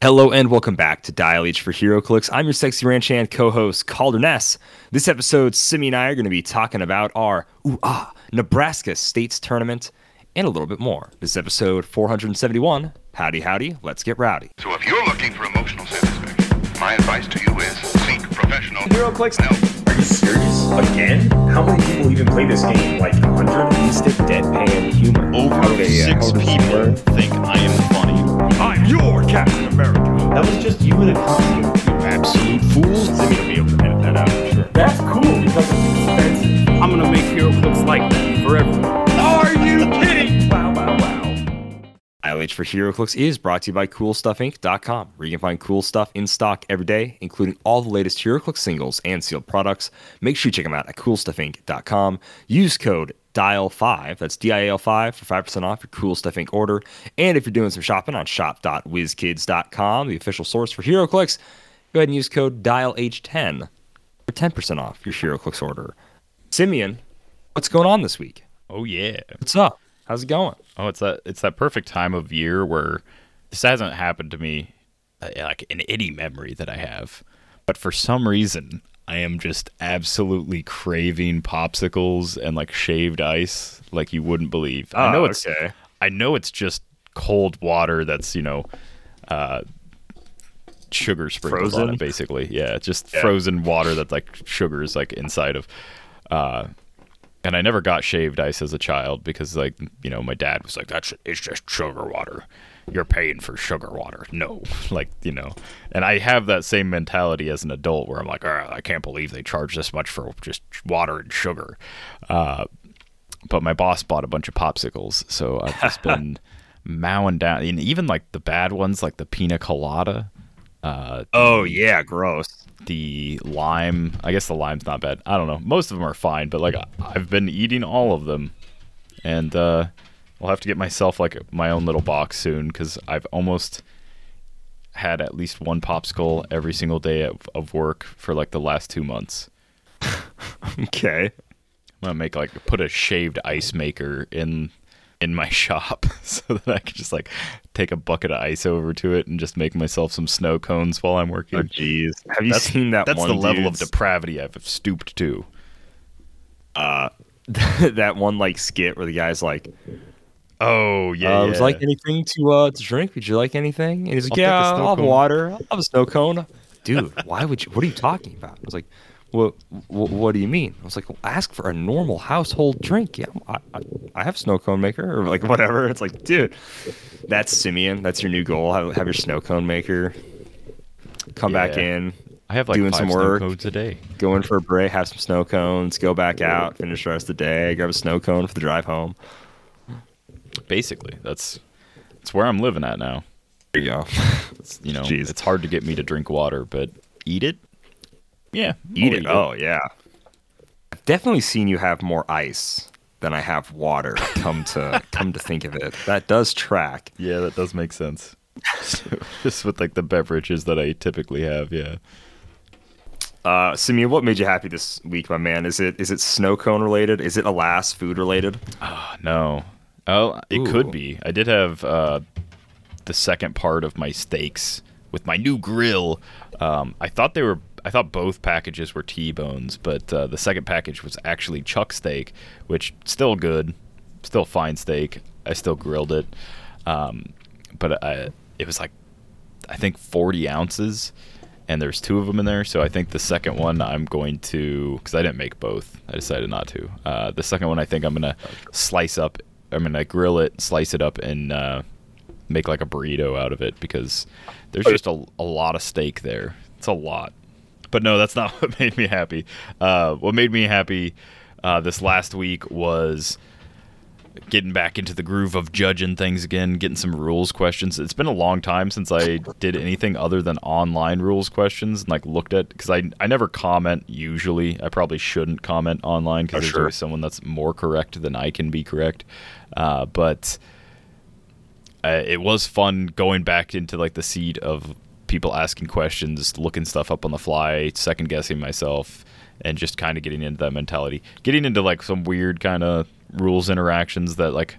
Hello and welcome back to Dial H for HeroClix. I'm your sexy ranch hand co-host Kalder Ness. This episode, Simi and I are going to be talking about our ooh ah Nebraska States Tournament and a little bit more. This is episode 471. Howdy howdy, let's get rowdy. So if you're looking for emotional satisfaction, my advice to you is seek professional HeroClix? help. Are serious? Again? How many people even play this game? Like 100? Instant deadpan humor. Over How they, six how people learn? think I am funny. I'm your Captain America. That was just you in a costume. You absolute fools. Simi will be able to edit that out, I'm sure. That's cool because it's expensive. I'm gonna make HeroClix like that for everyone. ILH for HeroClix is brought to you by CoolStuffInc.com, where you can find cool stuff in stock every day, including all the latest HeroClix singles and sealed products. Make sure you check them out at CoolStuffInc.com. Use code DIAL5, that's D-I-A-L-5, for 5% off your Cool Stuff Inc. order. And if you're doing some shopping on shop.wizkids.com, the official source for HeroClix, go ahead and use code DIALH10 for 10% off your HeroClix order. Simeon, what's going on this week? Oh yeah. What's up? How's it going? Oh, it's that it's that perfect time of year where this hasn't happened to me uh, like in any memory that I have. But for some reason, I am just absolutely craving popsicles and like shaved ice like you wouldn't believe. I know it's Oh, okay. I know it's just cold water that's, you know, uh sugar sprinkled on it basically. Yeah, just Yeah. frozen water that like sugar is like inside of uh and I never got shaved ice as a child because, like, you know, my dad was like, "That's it's just sugar water. You're paying for sugar water." No, like, you know, and I have that same mentality as an adult where I'm like, "Ah, I can't believe they charge this much for just water and sugar." Uh, but my boss bought a bunch of popsicles, so I've just been mowing down, and even like the bad ones, like the pina colada. Uh, Oh, yeah, gross. The lime. I guess the lime's not bad. I don't know. Most of them are fine, but like I've been eating all of them, and uh, I'll have to get myself like my own little box soon because I've almost had at least one popsicle every single day of, of work for like the last two months. Okay. I'm gonna make like put a shaved ice maker in in my shop so that I can just like take a bucket of ice over to it and just make myself some snow cones while I'm working. Oh, jeez. Have you That's, seen that that's the level of depravity I've stooped to. Uh, that one like skit where the guy's like, Oh yeah, uh, yeah. "Would you like anything to uh to drink? Would you like anything?" And he's like, I'll a "Yeah, I'll have cone." water. I'll have a snow cone." Dude, why would you? What are you talking about? I was like, "What? What, what do you mean?" I was like, well, "Ask for a normal household drink. Yeah, I, I, I have snow cone maker or like whatever." It's like, dude, that's Simeon. That's your new goal. Have, have your snow cone maker. Come back in, I have like doing five some snow work. codes a day. go in for a break, have some snow cones, go back out, finish the rest of the day, grab a snow cone for the drive home. Basically, that's that's where I'm living at now. There you go. It's, you know, Jeez. it's hard to get me to drink water, but eat it. Yeah, Eat I'll it. Oh yeah. I've definitely seen you have more ice than I have water. Come to come to think of it, that does track. yeah, that does make sense. Just with like the beverages that I typically have. Yeah. Uh, Simeon, what made you happy this week, my man? Is it is it snow cone related? Is it alas food related? No. Oh, it Ooh. could be. I did have uh, the second part of my steaks with my new grill. Um, I thought they were. I thought both packages were T-bones, but uh, the second package was actually chuck steak, which still good, still fine steak. I still grilled it, um, but I, it was like I think 40 ounces, and there's two of them in there. So I think the second one I'm going to, because I didn't make both, I decided not to. Uh, the second one I think I'm gonna slice up. I'm gonna grill it, slice it up, and uh, make like a burrito out of it because there's just a, a lot of steak there. It's a lot. But no, that's not what made me happy. Uh, what made me happy uh, this last week was getting back into the groove of judging things again, getting some rules questions. It's been a long time since I did anything other than online rules questions and like looked at because I I never comment usually. I probably shouldn't comment online because Oh, there's sure. always someone that's more correct than I can be correct. Uh, but uh, it was fun going back into like the seat of people asking questions, looking stuff up on the fly, second guessing myself, and just kind of getting into that mentality. Getting into like some weird kind of rules interactions that like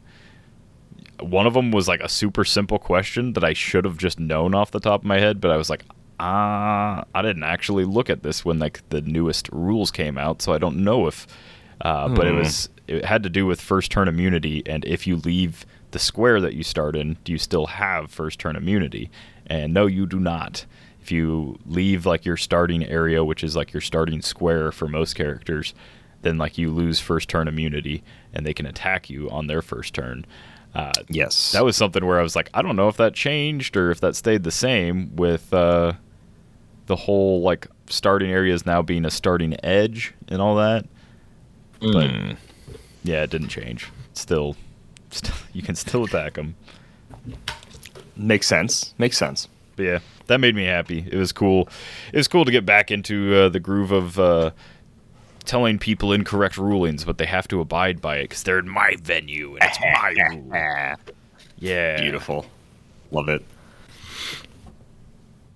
one of them was like a super simple question that I should have just known off the top of my head, but I was like, ah, I didn't actually look at this when like the newest rules came out, so I don't know if. Uh, But it was it had to do with first turn immunity, and if you leave the square that you start in, do you still have first turn immunity? And no, you do not. If you leave like your starting area, which is like your starting square for most characters, then like you lose first turn immunity, and they can attack you on their first turn. Uh, Yes. that was something where I was like, I don't know if that changed or if that stayed the same with uh, the whole like starting areas now being a starting edge and all that. But Hmm. yeah, it didn't change. Still, still you can still attack them. Makes sense. Makes sense. But yeah, that made me happy. It was cool. It was cool to get back into uh, the groove of uh, telling people incorrect rulings, but they have to abide by it because they're in my venue and it's my rule. Yeah, Beautiful. Love it.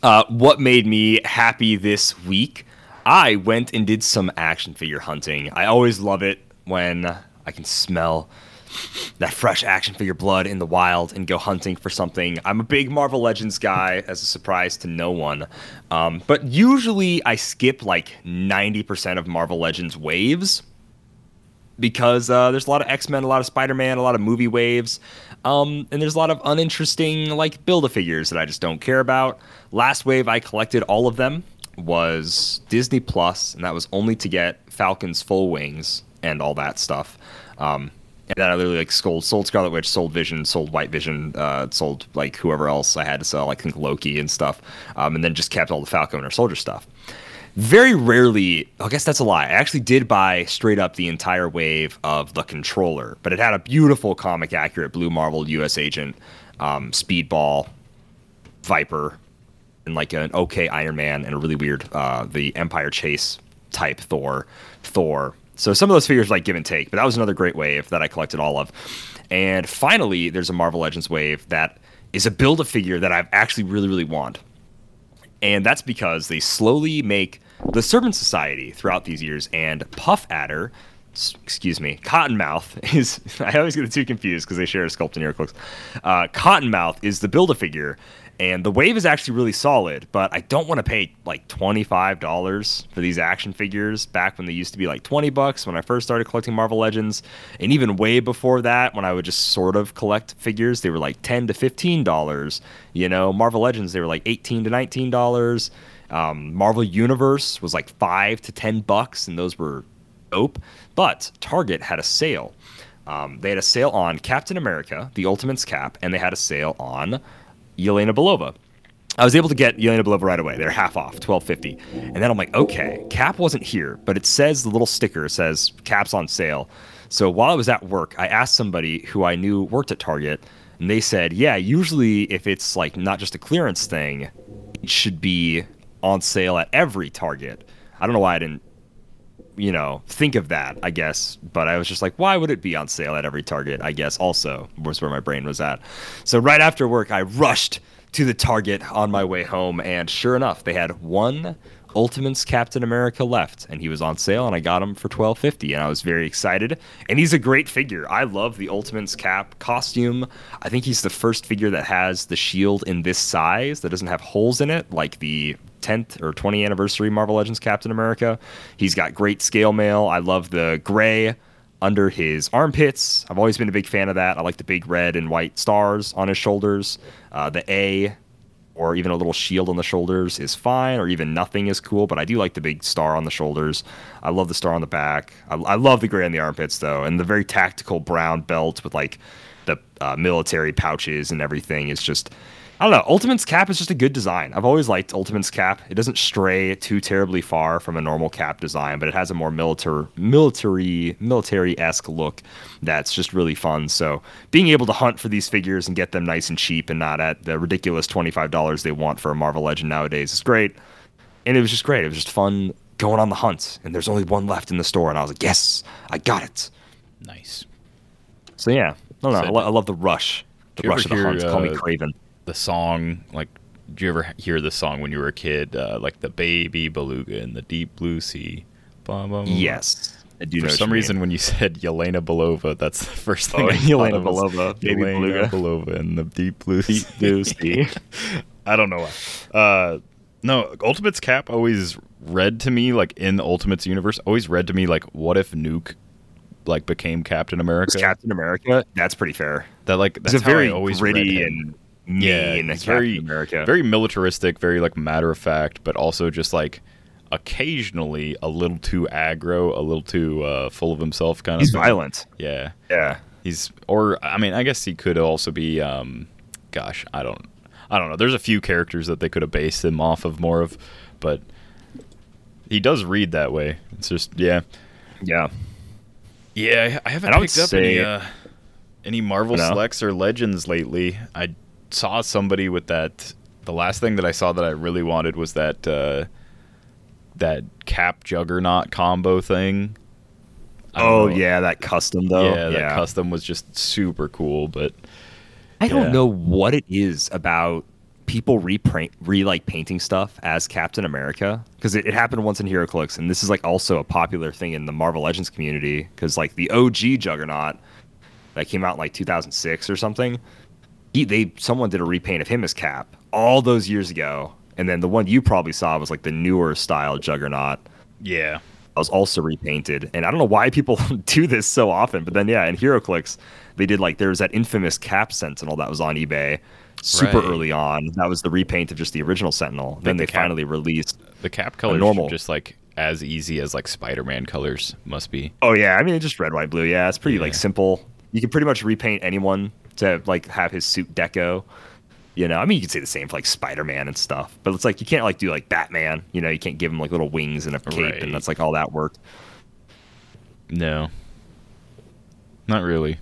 Uh, what made me happy this week? I went and did some action figure hunting. I always love it when I can smell that fresh action figure blood in the wild and go hunting for something. I'm a big Marvel Legends guy, as a surprise to no one. Um, but usually I skip like 90% of Marvel Legends waves because uh, there's a lot of X Men, a lot of Spider Man, a lot of movie waves, um, and there's a lot of uninteresting like build a figures that I just don't care about. Last wave I collected all of them was Disney Plus, and that was only to get Falcon's full wings and all that stuff. Um, and then I literally like sold, sold Scarlet Witch, sold Vision, sold White Vision, uh, sold like whoever else I had to sell, I think Loki and stuff, um, and then just kept all the Falcon or Soldier stuff. Very rarely i guess that's a lie i actually did buy straight up the entire wave of the controller but it had a beautiful comic accurate blue marvel us agent um, speedball viper and like an okay iron man and a really weird uh, the empire chase type thor thor so some of those figures like give and take but that was another great wave that i collected all of and finally there's a marvel legends wave that is a build a figure that I've actually really really want and that's because they slowly make the Serpent Society throughout these years, and Puff Adder, excuse me, Cottonmouth is. I always get the two confused because they share a sculpt in Heroclix. Uh, Cottonmouth is the build a figure, and the wave is actually really solid, but I don't want to pay like twenty five dollars for these action figures back when they used to be like twenty bucks when I first started collecting Marvel Legends, and even way before that when I would just sort of collect figures, they were like ten to fifteen dollars. You know, Marvel Legends they were like eighteen to nineteen dollars. Um, Marvel Universe was like five to ten bucks, and those were dope. But Target had a sale. Um, they had a sale on Captain America, the Ultimates Cap, and they had a sale on Yelena Belova. I was able to get Yelena Belova right away. They're half off, twelve fifty. And then I'm like, okay, Cap wasn't here, but it says the little sticker says Cap's on sale. So while I was at work, I asked somebody who I knew worked at Target, and they said, yeah, usually if it's like not just a clearance thing, it should be on sale at every Target. I don't know why I didn't you know, think of that, I guess. But I was just like, why would it be on sale at every Target? I guess also was where my brain was at. So right after work, I rushed to the Target on my way home, and sure enough, they had one Ultimates Captain America left, and he was on sale, and I got him for twelve fifty, and I was very excited. And he's a great figure. I love the Ultimates Cap costume. I think he's the first figure that has the shield in this size that doesn't have holes in it, like the 10th or 20th anniversary Marvel Legends Captain America. He's got great scale mail. I love the gray under his armpits. I've always been a big fan of that. I like the big red and white stars on his shoulders. Uh, the A or even a little shield on the shoulders is fine, or even nothing is cool, but I do like the big star on the shoulders. I love the star on the back. I, I love the gray on the armpits, though, and the very tactical brown belt with like the uh, military pouches and everything is just. I don't know. Ultimate's cap is just a good design. I've always liked Ultimate's cap. It doesn't stray too terribly far from a normal cap design, but it has a more military, military, military-esque look that's just really fun. So being able to hunt for these figures and get them nice and cheap and not at the ridiculous twenty-five dollars they want for a Marvel Legend nowadays is great. And it was just great. It was just fun going on the hunt. And there's only one left in the store, and I was like, yes, I got it. Nice. So yeah, I don't know. I, lo- I love the rush, the rush of the hunt. hear, Call me uh, Kraven. The song, like, did you ever hear the song when you were a kid? Uh, like the baby beluga in the deep blue sea. Bum, bum. Yes. I do For some reason, mean. when you said Yelena Belova, that's the first thing Oh, I Yelena Belova, baby Yelena beluga. Belova in the deep blue Deep blue sea. I don't know why. Uh, no, Ultimate's cap always read to me like in the Ultimate's universe. Always read to me like, what if Nuke like became Captain America? Captain America. That's pretty fair. that like that's a very I always read gritty and mean he's Captain very America. very militaristic, very like matter of fact, but also just like occasionally a little too aggro, a little too uh, full of himself kind He's of. thing. violent. Yeah, Yeah. he's or I mean, I guess he could also be. Um, gosh, I don't, I don't know. There's a few characters that they could have based him off of more of, but he does read that way. It's just yeah, Yeah. yeah. I haven't And I would picked up any uh, any Marvel selects or legends lately. I saw somebody with that. The last thing that I saw that I really wanted was that uh, that Cap Juggernaut combo thing. Oh know. yeah, that custom though. yeah, that custom was just super cool. But I don't Yeah. know what it is about people repaint, re like painting stuff as Captain America because it, it happened once in HeroClix, and this is like also a popular thing in the Marvel Legends community because like the OG Juggernaut that came out in like 2006 or something, he, they someone did a repaint of him as Cap all those years ago, and then the one you probably saw was like the newer style Juggernaut. yeah, was also repainted. And I don't know why people do this so often, but then yeah, in HeroClix, they did like there was that infamous Cap Sentinel that was on eBay super Right. early on. That was the repaint of just the original Sentinel. Then the they Cap- finally released. the Cap colors normal. just like as easy as like Spider-Man colors must be. Oh yeah, I mean it's just red, white, blue. Yeah, it's pretty like simple. You can pretty much repaint anyone to like have his suit deco. You know, I mean, you could say the same for like Spider Man and stuff, but it's like you can't like do like Batman. You know, you can't give him like little wings and a cape, Right. and that's like all that work. No, not really.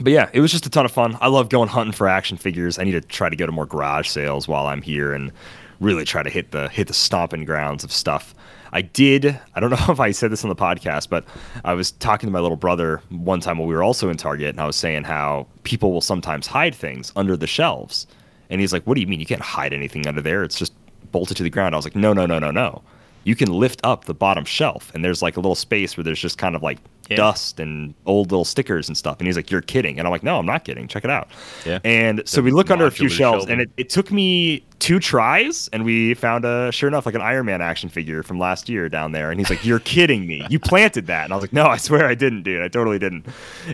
But yeah, it was just a ton of fun. I love going hunting for action figures. I need to try to go to more garage sales while I'm here and really try to hit the hit the stomping grounds of stuff. I did. I don't know if I said this on the podcast, but I was talking to my little brother one time when we were also in Target, and I was saying how people will sometimes hide things under the shelves. And he's like, "What do you mean you can't hide anything under there? It's just bolted to the ground." I was like, "No, no, no, no, no. You can lift up the bottom shelf, and there's like a little space where there's just kind of like Yeah. dust and old little stickers and stuff." And he's like, "You're kidding?" And I'm like, "No, I'm not kidding. Check it out." Yeah. And so The we look under a few shelves, shelving. and it, it took me two tries, and we found a sure enough like an Iron Man action figure from last year down there. And he's like, "You're kidding me? You planted that?" And I was like, "No, I swear I didn't, dude. I totally didn't."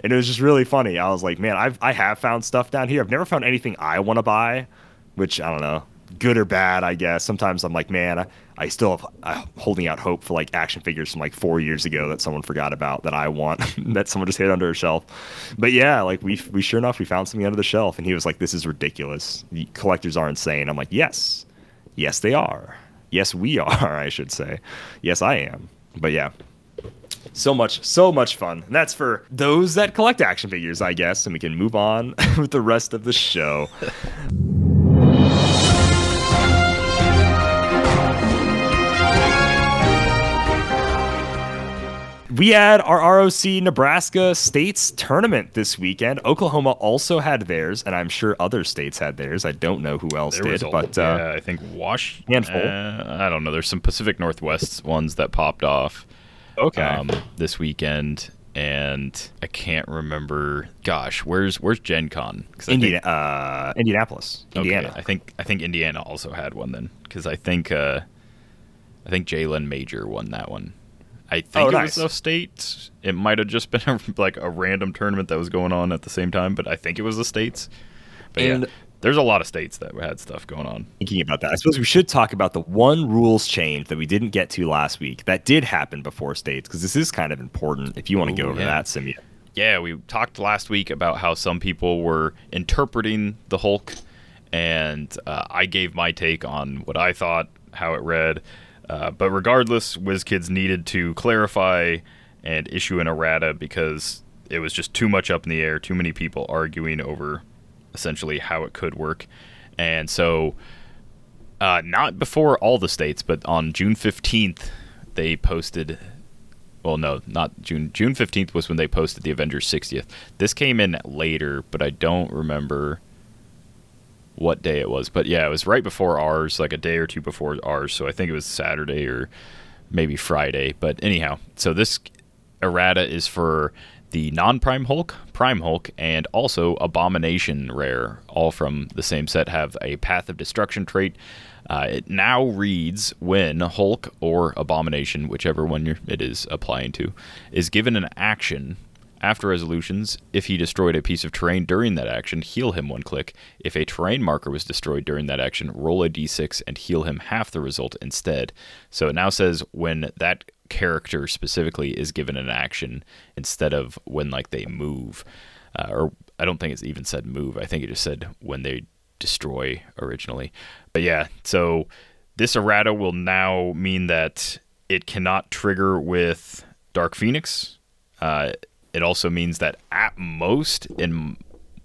And it was just really funny. I was like, "Man, I've I have found stuff down here. I've never found anything I want to buy, which I don't know." Good or bad, I guess. Sometimes I'm like, man, I, I still have uh, holding out hope for like action figures from like four years ago that someone forgot about that I want that someone just hid under a shelf. But yeah, like we we sure enough we found something under the shelf, and he was like, "This is ridiculous. The collectors are insane." I'm like, "Yes, yes they are. Yes we are. I should say. Yes I am." But yeah, so much, so much fun. And that's for those that collect action figures, I guess. And we can move on with the rest of the show. We had our ROC Nebraska States tournament this weekend. Oklahoma also had theirs, and I'm sure other states had theirs. I don't know who else There did, a, but uh, yeah, I think Wash. handful. uh, I don't know. There's some Pacific Northwest ones that popped off. okay. um, this weekend, and I can't remember. Gosh, where's where's Gen Con? 'Cause I Indiana, think- uh, Indianapolis, okay, Indiana. I think I think Indiana also had one then, because I think uh, I think Jalen Major won that one. I think Oh, it nice. was the states. It might have just been a, like a random tournament that was going on at the same time, but I think it was the states. But And- yeah, there's a lot of states that had stuff going on. Thinking about that, I suppose we should talk about the one rules change that we didn't get to last week. That did happen before states, because this is kind of important. If you want to go over yeah. that, Simia. Yeah, we talked last week about how some people were interpreting the Hulk, and uh, I gave my take on what I thought, how it read. Uh, but regardless, WizKids needed to clarify and issue an errata because it was just too much up in the air, too many people arguing over essentially how it could work. And so, uh, not before all the states, but on June 15th, they posted well no not june june 15th was when they posted the avengers 60th this came in later but i don't remember what day it was but yeah it was right before ours like a day or two before ours so i think it was saturday or maybe friday but anyhow so this errata is for the non-prime Hulk, Prime Hulk, and also Abomination rare, all from the same set, have a Path of Destruction trait. Uh, it now reads when Hulk or Abomination, whichever one it is applying to, is given an action after resolutions, if he destroyed a piece of terrain during that action, heal him one click. If a terrain marker was destroyed during that action, roll a d6 and heal him half the result instead. So it now says when that character specifically is given an action instead of when like they move. Uh, or I don't think it's even said move. I think it just said when they destroy originally. But yeah, so this errata will now mean that it cannot trigger with Dark Phoenix. Uh, it also means that at most, in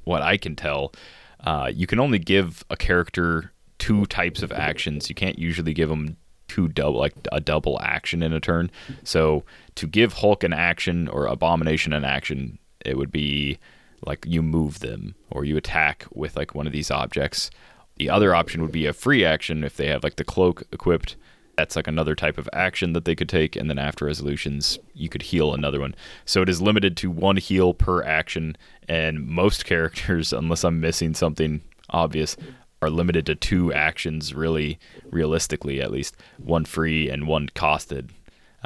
what I can tell, uh, you can only give a character two types of actions. You can't usually give them two double like a double action in a turn. So to give Hulk an action or Abomination an action, it would be like you move them or you attack with like one of these objects. The other option would be a free action if they have like the cloak equipped that's like another type of action that they could take and then after resolutions you could heal another one so it is limited to one heal per action and most characters unless i'm missing something obvious are limited to two actions really realistically at least one free and one costed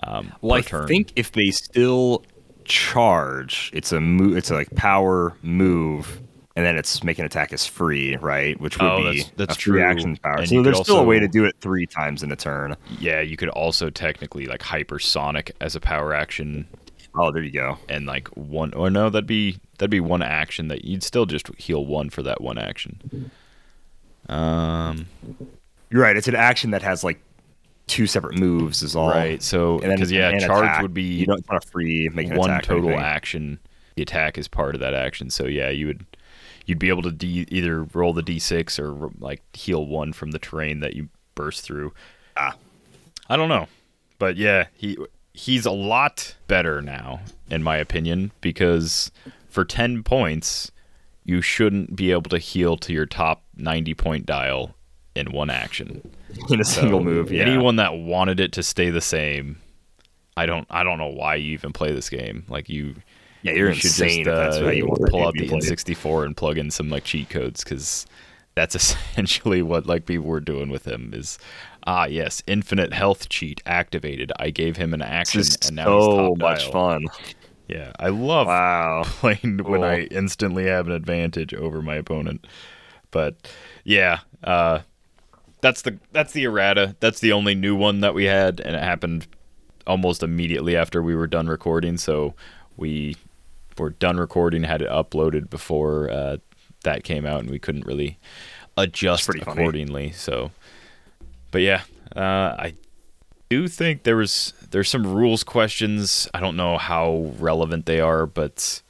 um, Well, I turn. think if they still charge, it's a move. It's a like power move, and then it's make an attack as free, right? Which would Oh, be that's- that's a free true. action power. And so there's still a way to do it three times in a turn. yeah you could also technically like hypersonic as a power action Oh, there you go. and like one or no that'd be that'd be one action that you'd still just heal one for that one action um You're right. It's an action that has like two separate moves. Is all Right. So because yeah, charge attack. would be you don't want to free make one total anything. action. The attack is part of that action. So yeah, you would you'd be able to d- either roll the d6 or like heal one from the terrain that you burst through. Ah. I don't know, but yeah, he he's a lot better now in my opinion because for 10 points you shouldn't be able to heal to your top 90 point dial in one action. in a So, single move. Yeah. Anyone that wanted it to stay the same, I don't I don't know why you even play this game. Like you Yeah, you're you insane just uh, how you pull out the. N64 and plug in some like cheat codes because that's essentially what like people were doing with him is ah yes infinite health cheat activated. I gave him an action is and now he's so much dial. fun. Yeah, I love Wow. playing when I instantly have an advantage over my opponent. But yeah, uh, that's the that's the errata. That's the only new one that we had, and it happened almost immediately after we were done recording. So we were done recording, had it uploaded before uh, that came out, and we couldn't really adjust pretty funny. accordingly. So, but yeah, uh, I do think there was there's some rules questions. I don't know how relevant they are, but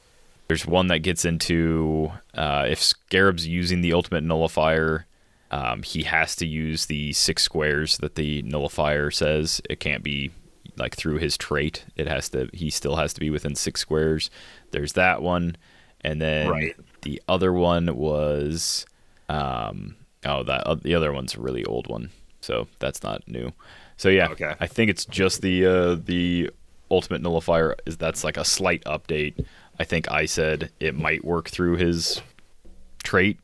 there's one that gets into uh, if Scarab's using the ultimate nullifier, um, he has to use the six squares that the nullifier says. It can't be like through his trait. It has to. He still has to be within six squares. There's that one, and then Right. the other one was, um, oh that uh, the other one's a really old one, so that's not new. So yeah, Okay. I think it's just the uh, the ultimate nullifier is that's like a slight update. I think I said it might work through his trait,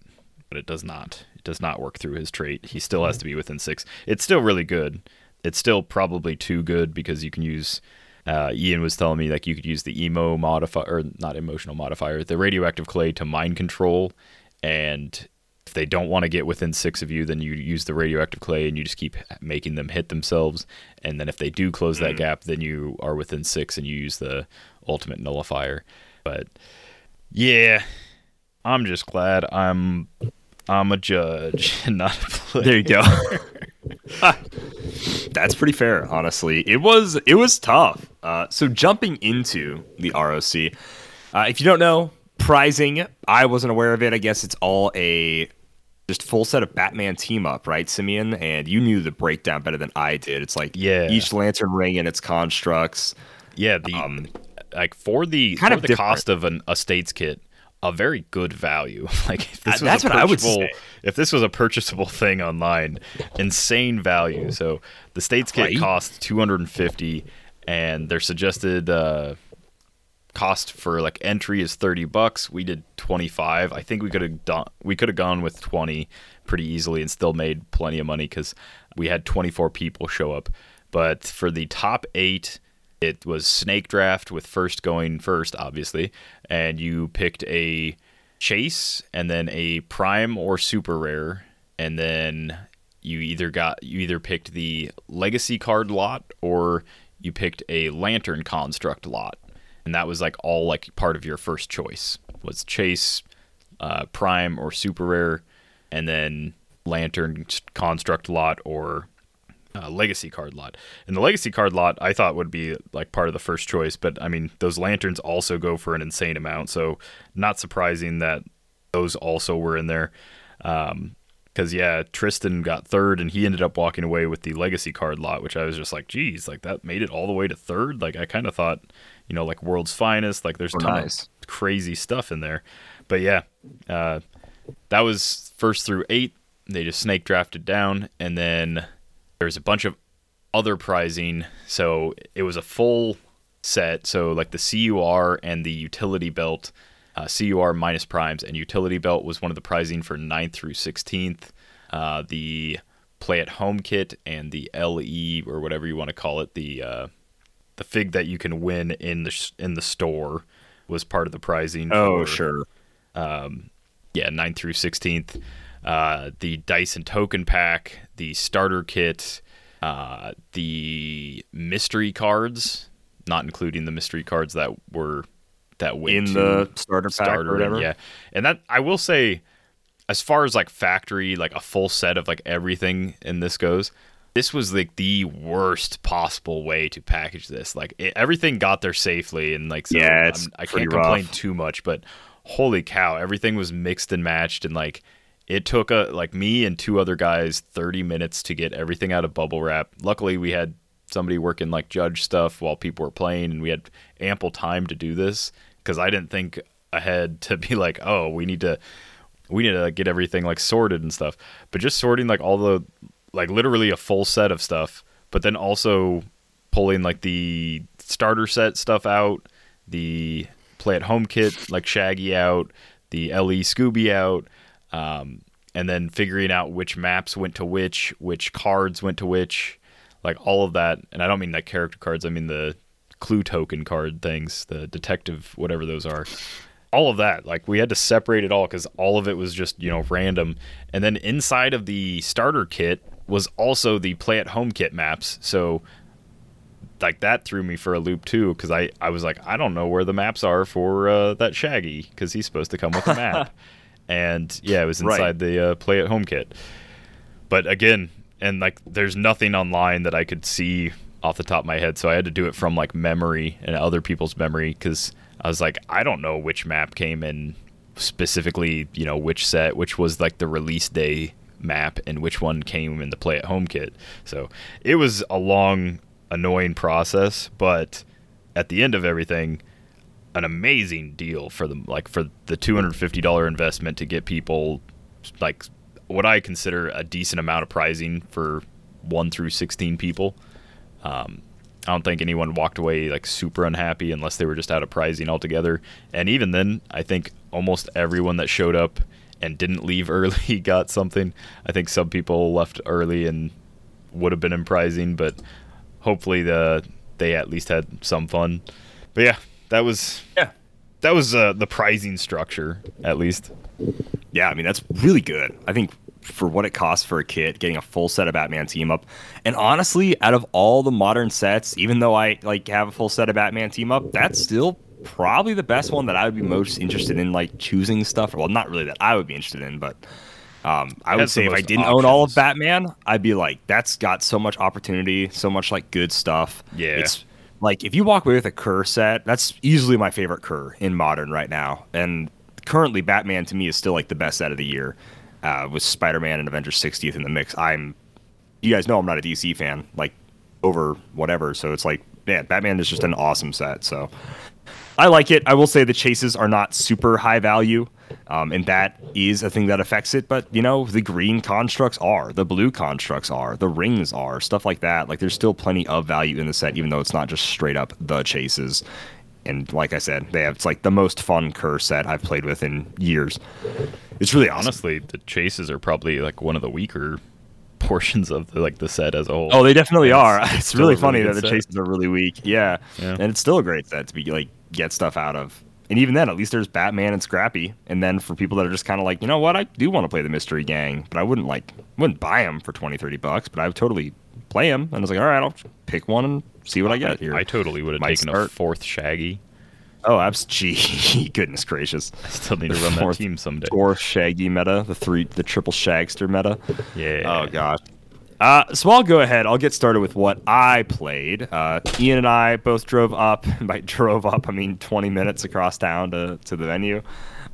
but it does not. It does not work through his trait. He still has to be within six. It's still really good. It's still probably too good because you can use. Uh, Ian was telling me like you could use the emo modifier, or not emotional modifier, the radioactive clay to mind control, and if they don't want to get within six of you, then you use the radioactive clay and you just keep making them hit themselves. And then if they do close that gap, then you are within six and you use the ultimate nullifier. But yeah, I'm just glad I'm I'm a judge and not a player. There you go. That's pretty fair, honestly. It was it was tough. Uh, so jumping into the ROC, uh, if you don't know, prizing, I wasn't aware of it. I guess it's all a just full set of Batman team up, right, Simeon? And you knew the breakdown better than I did. It's like Yeah. each lantern ring and its constructs. Yeah, the Um, like for the kind for of the different. cost of an a states kit, a very good value. Like if this was that's a what I would purchasable- say. If this was a purchasable thing online, insane value. So the states kit Right. costs two hundred and fifty, and their suggested uh, cost for like entry is 30 bucks. We did 25. I think we could have done we could have gone with 20 pretty easily and still made plenty of money cuz we had 24 people show up. But for the top 8 it was snake draft with first going first obviously and you picked a chase and then a prime or super rare and then you either got you either picked the legacy card lot or you picked a lantern construct lot. And that was like all like part of your first choice was chase uh, prime or super rare and then lantern construct lot or uh, legacy card lot and the legacy card lot i thought would be like part of the first choice but i mean those lanterns also go for an insane amount so not surprising that those also were in there um, because yeah, Tristan got third, and he ended up walking away with the legacy card lot, which I was just like, geez, like that made it all the way to third. Like I kind of thought, you know, like world's finest, like there's Oh, ton nice. of crazy stuff in there, but yeah, uh, that was first through eight. They just snake drafted down, and then there's a bunch of other prizing. So it was a full set. So like the CUR and the utility belt, uh, CUR minus primes, and utility belt was one of the prizing for 9th through 16th. Uh, the play at home kit and the LE or whatever you want to call it, the uh, the fig that you can win in the sh- in the store was part of the prizing. Oh, for- sure. yeah, 9th through 16th. Uh, the Dyson token pack, the starter kit, uh, the mystery cards, not including the mystery cards that were that went In the starter pack or and- whatever? Yeah, and that I will say, as far as like factory, like a full set of like everything in this goes. This was like the worst possible way to package this. Like it, everything got there safely, and like so Yeah, I can't complain too much, but holy cow, everything was mixed and matched and like it took a like me and two other guys 30 minutes to get everything out of bubble wrap. Luckily we had somebody working like judge stuff while people were playing and we had ample time to do this cuz I didn't think ahead to be like, "Oh, we need to we need to get everything like sorted and stuff." But just sorting like all the like literally a full set of stuff, but then also pulling like the starter set stuff out, the play at home kit like Shaggy out, the LE Scooby out, um, and then figuring out which maps went to which, which cards went to which, like all of that. And I don't mean like character cards, I mean the clue token card things, the detective, whatever those are. All of that, like we had to separate it all because all of it was just you know random. And then inside of the starter kit was also the play at home kit maps. So like that threw me for a loop too because I, I was like I don't know where the maps are for uh, that Shaggy because he's supposed to come with a map, and yeah, it was Right. inside the uh, play at home kit. But again, and like there's nothing online that I could see off the top of my head, so I had to do it from like memory and other people's memory because I was like I don't know which map came in specifically, you know, which set, which was like the release day map and which one came in the play at home kit. So it was a long, annoying process, but at the end of everything, an amazing deal for them like for the $250 investment to get people like what I consider a decent amount of prizing for 1 through 16 people. Um, I don't think anyone walked away like super unhappy unless they were just out of prizing altogether. And even then, I think almost everyone that showed up and didn't leave early got something. I think some people left early and would have been in but hopefully the they at least had some fun. But yeah, that was Yeah. that was uh, the prizing structure at least. Yeah, I mean that's really good. I think for what it costs for a kit, getting a full set of Batman team up, and honestly, out of all the modern sets, even though I like have a full set of Batman team up, that's still probably the best one that I would be most interested in, like choosing stuff. Well, not really that I would be interested in, but um, I would say if I didn't own all of. Batman, I'd be like, that's got so much opportunity, so much like good stuff. Yeah. it's like if you walk away with a CUR set, that's easily my favorite CUR in modern right now. And currently, Batman to me is still like the best set of the year. Uh, with Spider-Man and Avengers 60th in the mix, I'm. You guys know I'm not a DC fan, like over whatever. So it's like, man, Batman is just an awesome set. So I like it. I will say the chases are not super high value, um, and that is a thing that affects it. But you know, the green constructs are, the blue constructs are, the rings are, stuff like that. Like there's still plenty of value in the set, even though it's not just straight up the chases. And like I said, they have it's like the most fun CUR set I've played with in years. It's really awesome. Honestly, the chases are probably like one of the weaker portions of the, like the set as a whole. Oh, they definitely It's- are. it's It's, really a really funny that the set. chases are really weak. Yeah. Yeah. and it's still a great set to be like get stuff out of. And even then, at least there's Batman and Scrappy. And then for people that are just kind of like, you know what, I do want to play the Mystery Gang, but I wouldn't like wouldn't buy them for 20, 30 bucks, but I would totally play them. And I was like, all right, I'll pick one and see what I get here. I totally would have Might taken a fourth Shaggy. oh, abs- gee, goodness gracious. I still need to run that team someday. Fourth Shaggy meta, the three, the triple Shagster meta. Yeah. Oh gosh. Uh, so I'll go ahead. I'll get started with what I played. Uh, Ian and I both drove up. By drove up, I mean 20 minutes across town to, to the venue.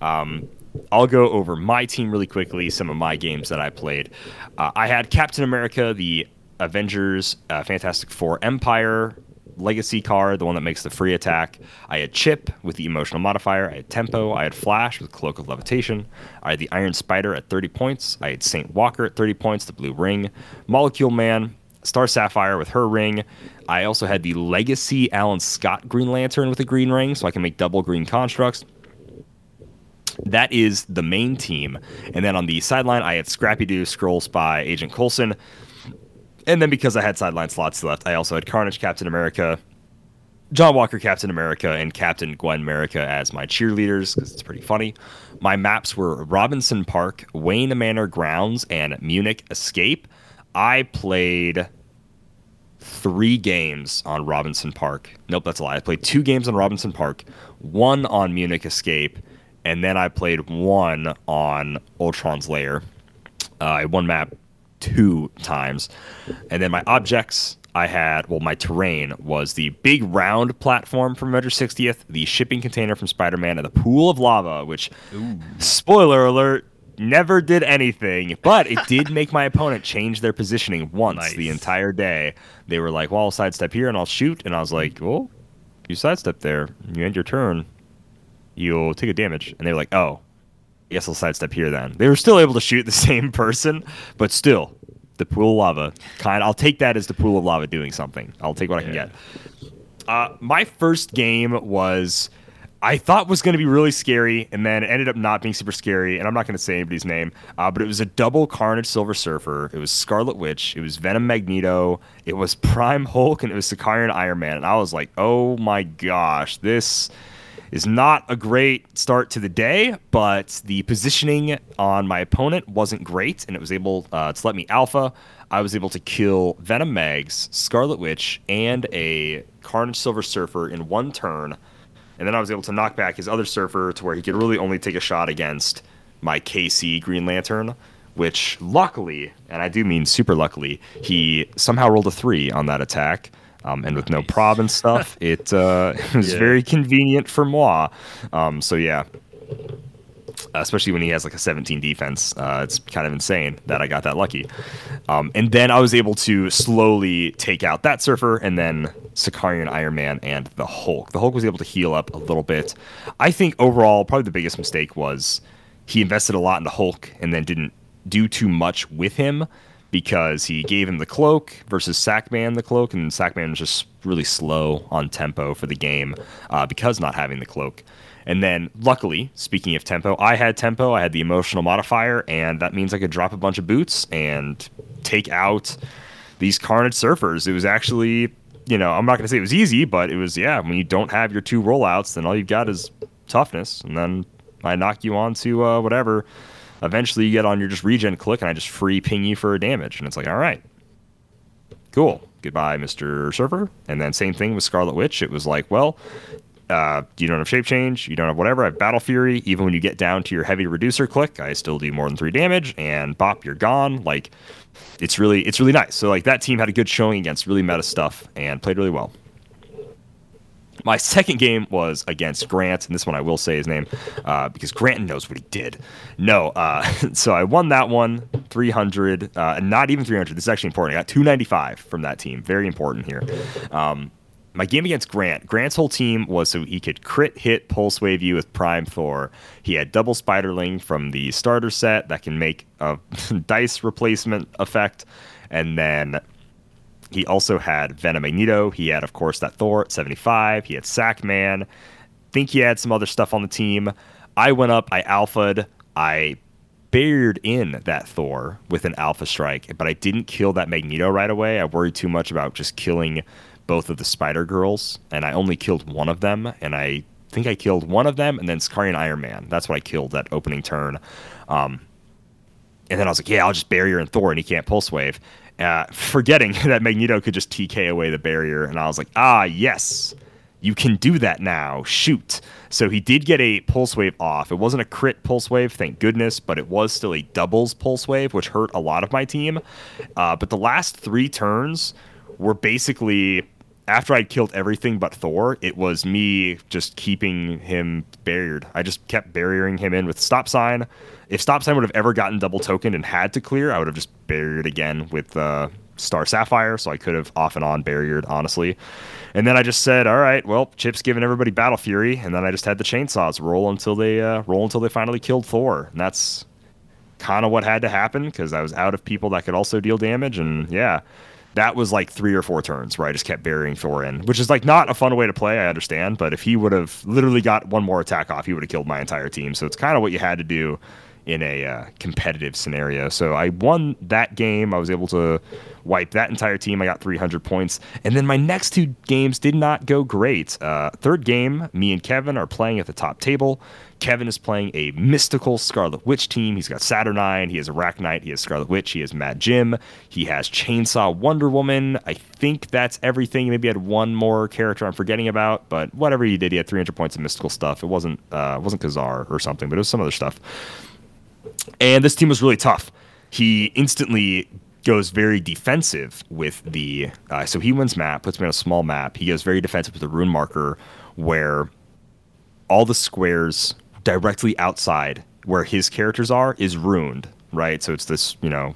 Um, I'll go over my team really quickly. Some of my games that I played. Uh, I had Captain America, the Avengers, uh, Fantastic Four, Empire legacy card, the one that makes the free attack. I had Chip with the emotional modifier. I had Tempo. I had Flash with Cloak of Levitation. I had the Iron Spider at 30 points. I had Saint Walker at 30 points, the blue ring. Molecule Man, Star Sapphire with her ring. I also had the Legacy Alan Scott Green Lantern with a green ring, so I can make double green constructs. That is the main team. And then on the sideline, I had Scrappy Doo, Skrull Spy, Agent Coulson. And then because I had sideline slots left, I also had Carnage, Captain America, John Walker, Captain America, and Captain Gwen America as my cheerleaders because it's pretty funny. My maps were Robinson Park, Wayne Manor Grounds, and Munich Escape. I played three games on Robinson Park. Nope, that's a lie. I played two games on Robinson Park, one on Munich Escape, and then I played one on Ultron's Lair. Uh, I one map two times. And then my objects, I had, well, my terrain was the big round platform from Avengers 60th, the shipping container from Spider Man, and the pool of lava, which, spoiler alert, never did anything, but it did make my opponent change their positioning once the entire day. They were like, well, I'll sidestep here and I'll shoot. And I was like, well, you sidestep there, you end your turn, you'll take a damage. And they were like, oh, guess I'll sidestep here then. They were still able to shoot the same person, but still, the pool of lava. Kind, I'll take that as the pool of lava doing something. I'll take what I can get. Uh, my first game was, I thought was going to be really scary, and then it ended up not being super scary. And I'm not going to say anybody's name, uh, but it was a double Carnage Silver Surfer. It was Scarlet Witch. It was Venom Magneto. It was Prime Hulk, and it was Sicarian Iron Man. And I was like, oh my gosh, this is not a great start to the day, but the positioning on my opponent wasn't great, and it was able uh, to let me alpha. I was able to kill Venom Mags, Scarlet Witch, and a Carnage Silver Surfer in one turn, and then I was able to knock back his other Surfer to where he could really only take a shot against my KC Green Lantern. Which luckily, and I do mean super luckily, he somehow rolled a three on that attack. Um, and with no prob and stuff, it, uh, it was Yeah. very convenient for moi. Um, so yeah, especially when he has like a 17 defense, uh, it's kind of insane that I got that lucky. Um, and then I was able to slowly take out that Surfer, and then Sicarian Iron Man and the Hulk. The Hulk was able to heal up a little bit. I think overall, probably the biggest mistake was he invested a lot in the Hulk and then didn't do too much with him because he gave him the cloak versus Sackman the cloak, and Sackman was just really slow on tempo for the game uh, because not having the cloak. And then, luckily, speaking of tempo, I had tempo, I had the emotional modifier, and that means I could drop a bunch of boots and take out these Carnage Surfers. It was actually, you know, I'm not going to say it was easy, but it was, yeah, when you don't have your two rollouts, then all you've got is toughness. And then I knock you on to uh, whatever. Eventually, you get on your just regen click, and I just free ping you for damage. And it's like, all right, cool. Goodbye, Mr. Surfer. And then same thing with Scarlet Witch. It was like, well, uh, you don't have shape change, you don't have whatever. I have battle fury. Even when you get down to your heavy reducer click, I still do more than three damage, and bop, you're gone. Like, it's really, it's really nice. So like that team had a good showing against really meta stuff and played really well. My second game was against Grant, and this one I will say his name uh, because Grant knows what he did. No, uh, so I won that one, 300, uh, not even 300. This is actually important. I got 295 from that team. Very important here. Um, my game against Grant, Grant's whole team was so he could crit hit Pulse Wave you with Prime Thor. He had double Spiderling from the starter set that can make a dice replacement effect, and then he also had Venom Magneto. He had, of course, that Thor at 75. He had Sackman. Think he had some other stuff on the team. I went up, I alphaed, I buried in that Thor with an alpha strike, but I didn't kill that Magneto right away. I worried too much about just killing both of the Spider Girls, and I only killed one of them, and I think I killed one of them, and then Scarian Iron Man. That's what I killed that opening turn. Um, and then I was like, yeah, I'll just barrier in Thor, and he can't pulse wave. Uh, forgetting that Magneto could just TK away the barrier, and I was like, ah, yes, you can do that now. Shoot. So he did get a pulse wave off. It wasn't a crit pulse wave, thank goodness, but it was still a doubles pulse wave, which hurt a lot of my team. Uh, but the last three turns were basically after I'd killed everything but Thor, it was me just keeping him barriered. I just kept barriering him in with stop sign. If stop sign would have ever gotten double token and had to clear, I would have just barriered again with uh, Star Sapphire. So I could have off and on barriered, honestly. And then I just said, all right, well, Chip's giving everybody Battle Fury, and then I just had the chainsaws roll until they uh, roll until they finally killed Thor, and that's kind of what had to happen because I was out of people that could also deal damage, and yeah that was like three or four turns where I just kept burying Thor in, which is like not a fun way to play. I understand, but if he would have literally got one more attack off, he would have killed my entire team. So it's kind of what you had to do in a uh, competitive scenario. So I won that game. I was able to wipe that entire team. I got 300 points. And then my next two games did not go great. Uh, third game, me and Kevin are playing at the top table. Kevin is playing a mystical Scarlet Witch team. He's got Saturnyne, he has Arachnite, he has Scarlet Witch, he has Mad Jim, he has Chainsaw Wonder Woman. I think that's everything. Maybe he had one more character I'm forgetting about, but whatever he did, he had 300 points of mystical stuff. It wasn't uh, it wasn't Kazar or something, but it was some other stuff. And this team was really tough. He instantly goes very defensive with the. Uh, so he wins map, puts me on a small map. He goes very defensive with the rune marker, where all the squares directly outside where his characters are is ruined, right? So it's this, you know,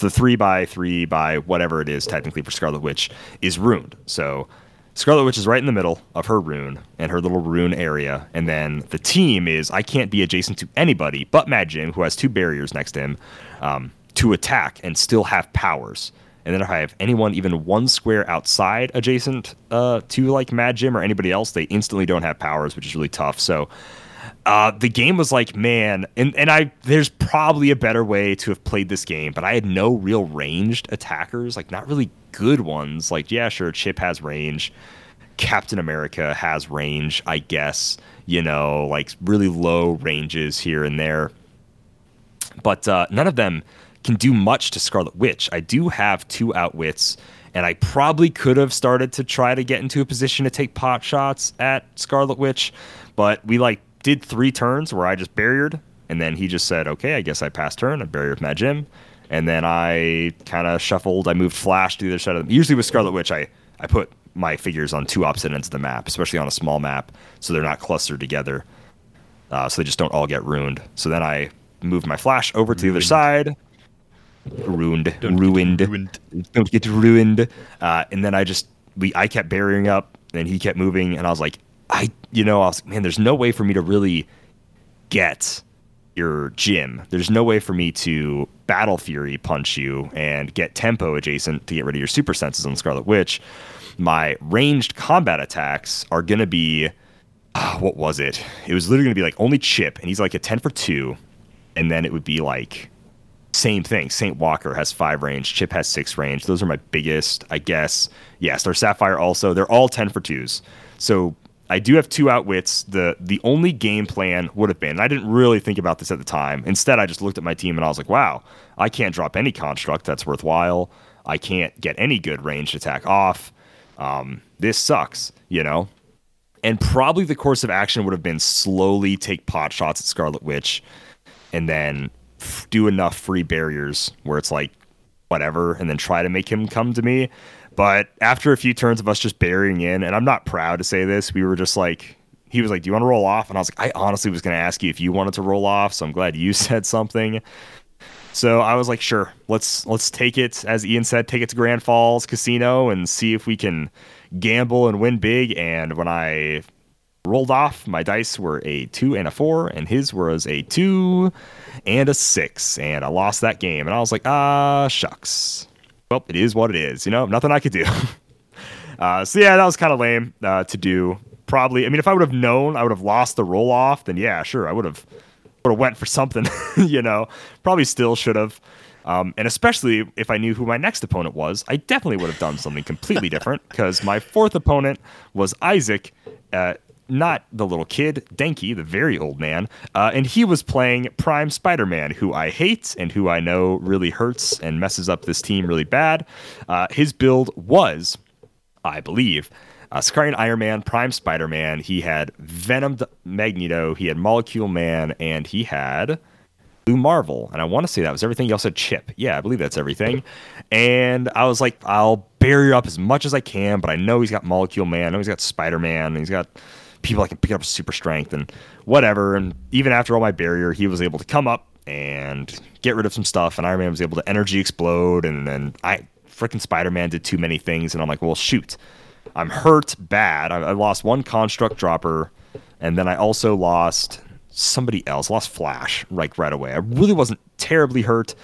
the three by three by whatever it is technically for Scarlet Witch is ruined. So Scarlet Witch is right in the middle of her rune and her little rune area. And then the team is I can't be adjacent to anybody but Mad Jim, who has two barriers next to him, um, to attack and still have powers. And then if I have anyone even one square outside adjacent uh, to like Mad Jim or anybody else, they instantly don't have powers, which is really tough. So uh, the game was like, man, and, and I there's probably a better way to have played this game, but I had no real ranged attackers, like not really good ones. Like, yeah, sure, Chip has range. Captain America has range, I guess, you know, like really low ranges here and there. But uh, none of them can do much to Scarlet Witch. I do have two outwits, and I probably could have started to try to get into a position to take pot shots at Scarlet Witch, but we like did three turns where I just barriered, and then he just said, "Okay, I guess I passed turn. I barriered Mad Jim." And then I kind of shuffled. I moved Flash to the other side of them. Usually with Scarlet Witch, I, I put my figures on two opposite ends of the map, especially on a small map, so they're not clustered together. Uh, so they just don't all get ruined. So then I moved my Flash over to the other side. Ruined, Don't get ruined, ruined. don't get ruined. Uh, and then I just we I kept burying up, and he kept moving, and I was like, I you know I was man, there's no way for me to really get your Jim. There's no way for me to battle fury punch you and get tempo adjacent to get rid of your super senses on Scarlet Witch. My ranged combat attacks are gonna be ah, what was it? It was literally gonna be like only Chip, and he's like a ten for two, and then it would be like same thing. Saint Walker has five range. Chip has six range. Those are my biggest, I guess. Yeah, Star Sapphire also. They're all ten for twos. So I do have two outwits. The the only game plan would have been, and I didn't really think about this at the time. Instead, I just looked at my team and I was like, wow, I can't drop any construct that's worthwhile. I can't get any good ranged attack off. Um, this sucks, you know? And probably the course of action would have been slowly take pot shots at Scarlet Witch and then f- do enough free barriers where it's like whatever and then try to make him come to me. But after a few turns of us just burying in, and I'm not proud to say this, we were just like, he was like, Do you want to roll off? And I was like, I honestly was going to ask you if you wanted to roll off. So I'm glad you said something. So I was like, sure, let's let's take it, as Ian said, take it to Grand Falls Casino and see if we can gamble and win big. And when I rolled off, my dice were a two and a four, and his was a two and a six. And I lost that game. And I was like, ah, shucks. Well, it is what it is. You know, nothing I could do. uh, so yeah, that was kind of lame uh, to do. Probably, I mean, if I would have known I would have lost the roll off, then yeah, sure, I would have would have went for something. you know, probably still should have. Um, and especially if I knew who my next opponent was, I definitely would have done something completely different because my fourth opponent was Isaac, uh, not the little kid, Denki, the very old man, uh, and he was playing Prime Spider Man, who I hate and who I know really hurts and messes up this team really bad. Uh, his build was, I believe, uh, Sicarian Iron Man, Prime Spider Man. He had Venomed Magneto, he had Molecule Man, and he had Blue Marvel. And I want to say that was everything. He also Chip. Yeah, I believe that's everything. And I was like, I'll barrier up as much as I can, but I know he's got Molecule Man, I know he's got Spider Man, he's got people I can pick up super strength and whatever. And even after all my barrier, he was able to come up and get rid of some stuff. And Iron Man was able to energy explode. And then I freaking Spider Man did too many things. And I'm like, well, shoot, I'm hurt bad. I, I lost one construct dropper, and then I also lost somebody else. lost Flash like right away. I really wasn't terribly hurt.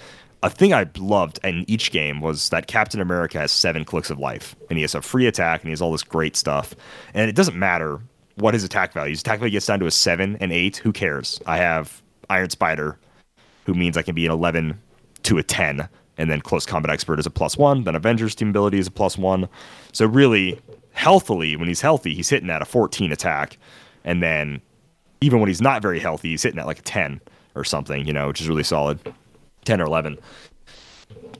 A thing I loved in each game was that Captain America has seven clicks of life, and he has a free attack, and he has all this great stuff. And it doesn't matter what his attack value is. Attack value gets down to a seven and eight. Who cares? I have Iron Spider, who means I can be an eleven to a ten, and then Close Combat Expert is a plus one. Then Avengers Team Ability is a plus one. So really, healthily, when he's healthy, he's hitting at a fourteen attack, and then even when he's not very healthy, he's hitting at like a ten or something. You know, which is really solid. Ten or eleven.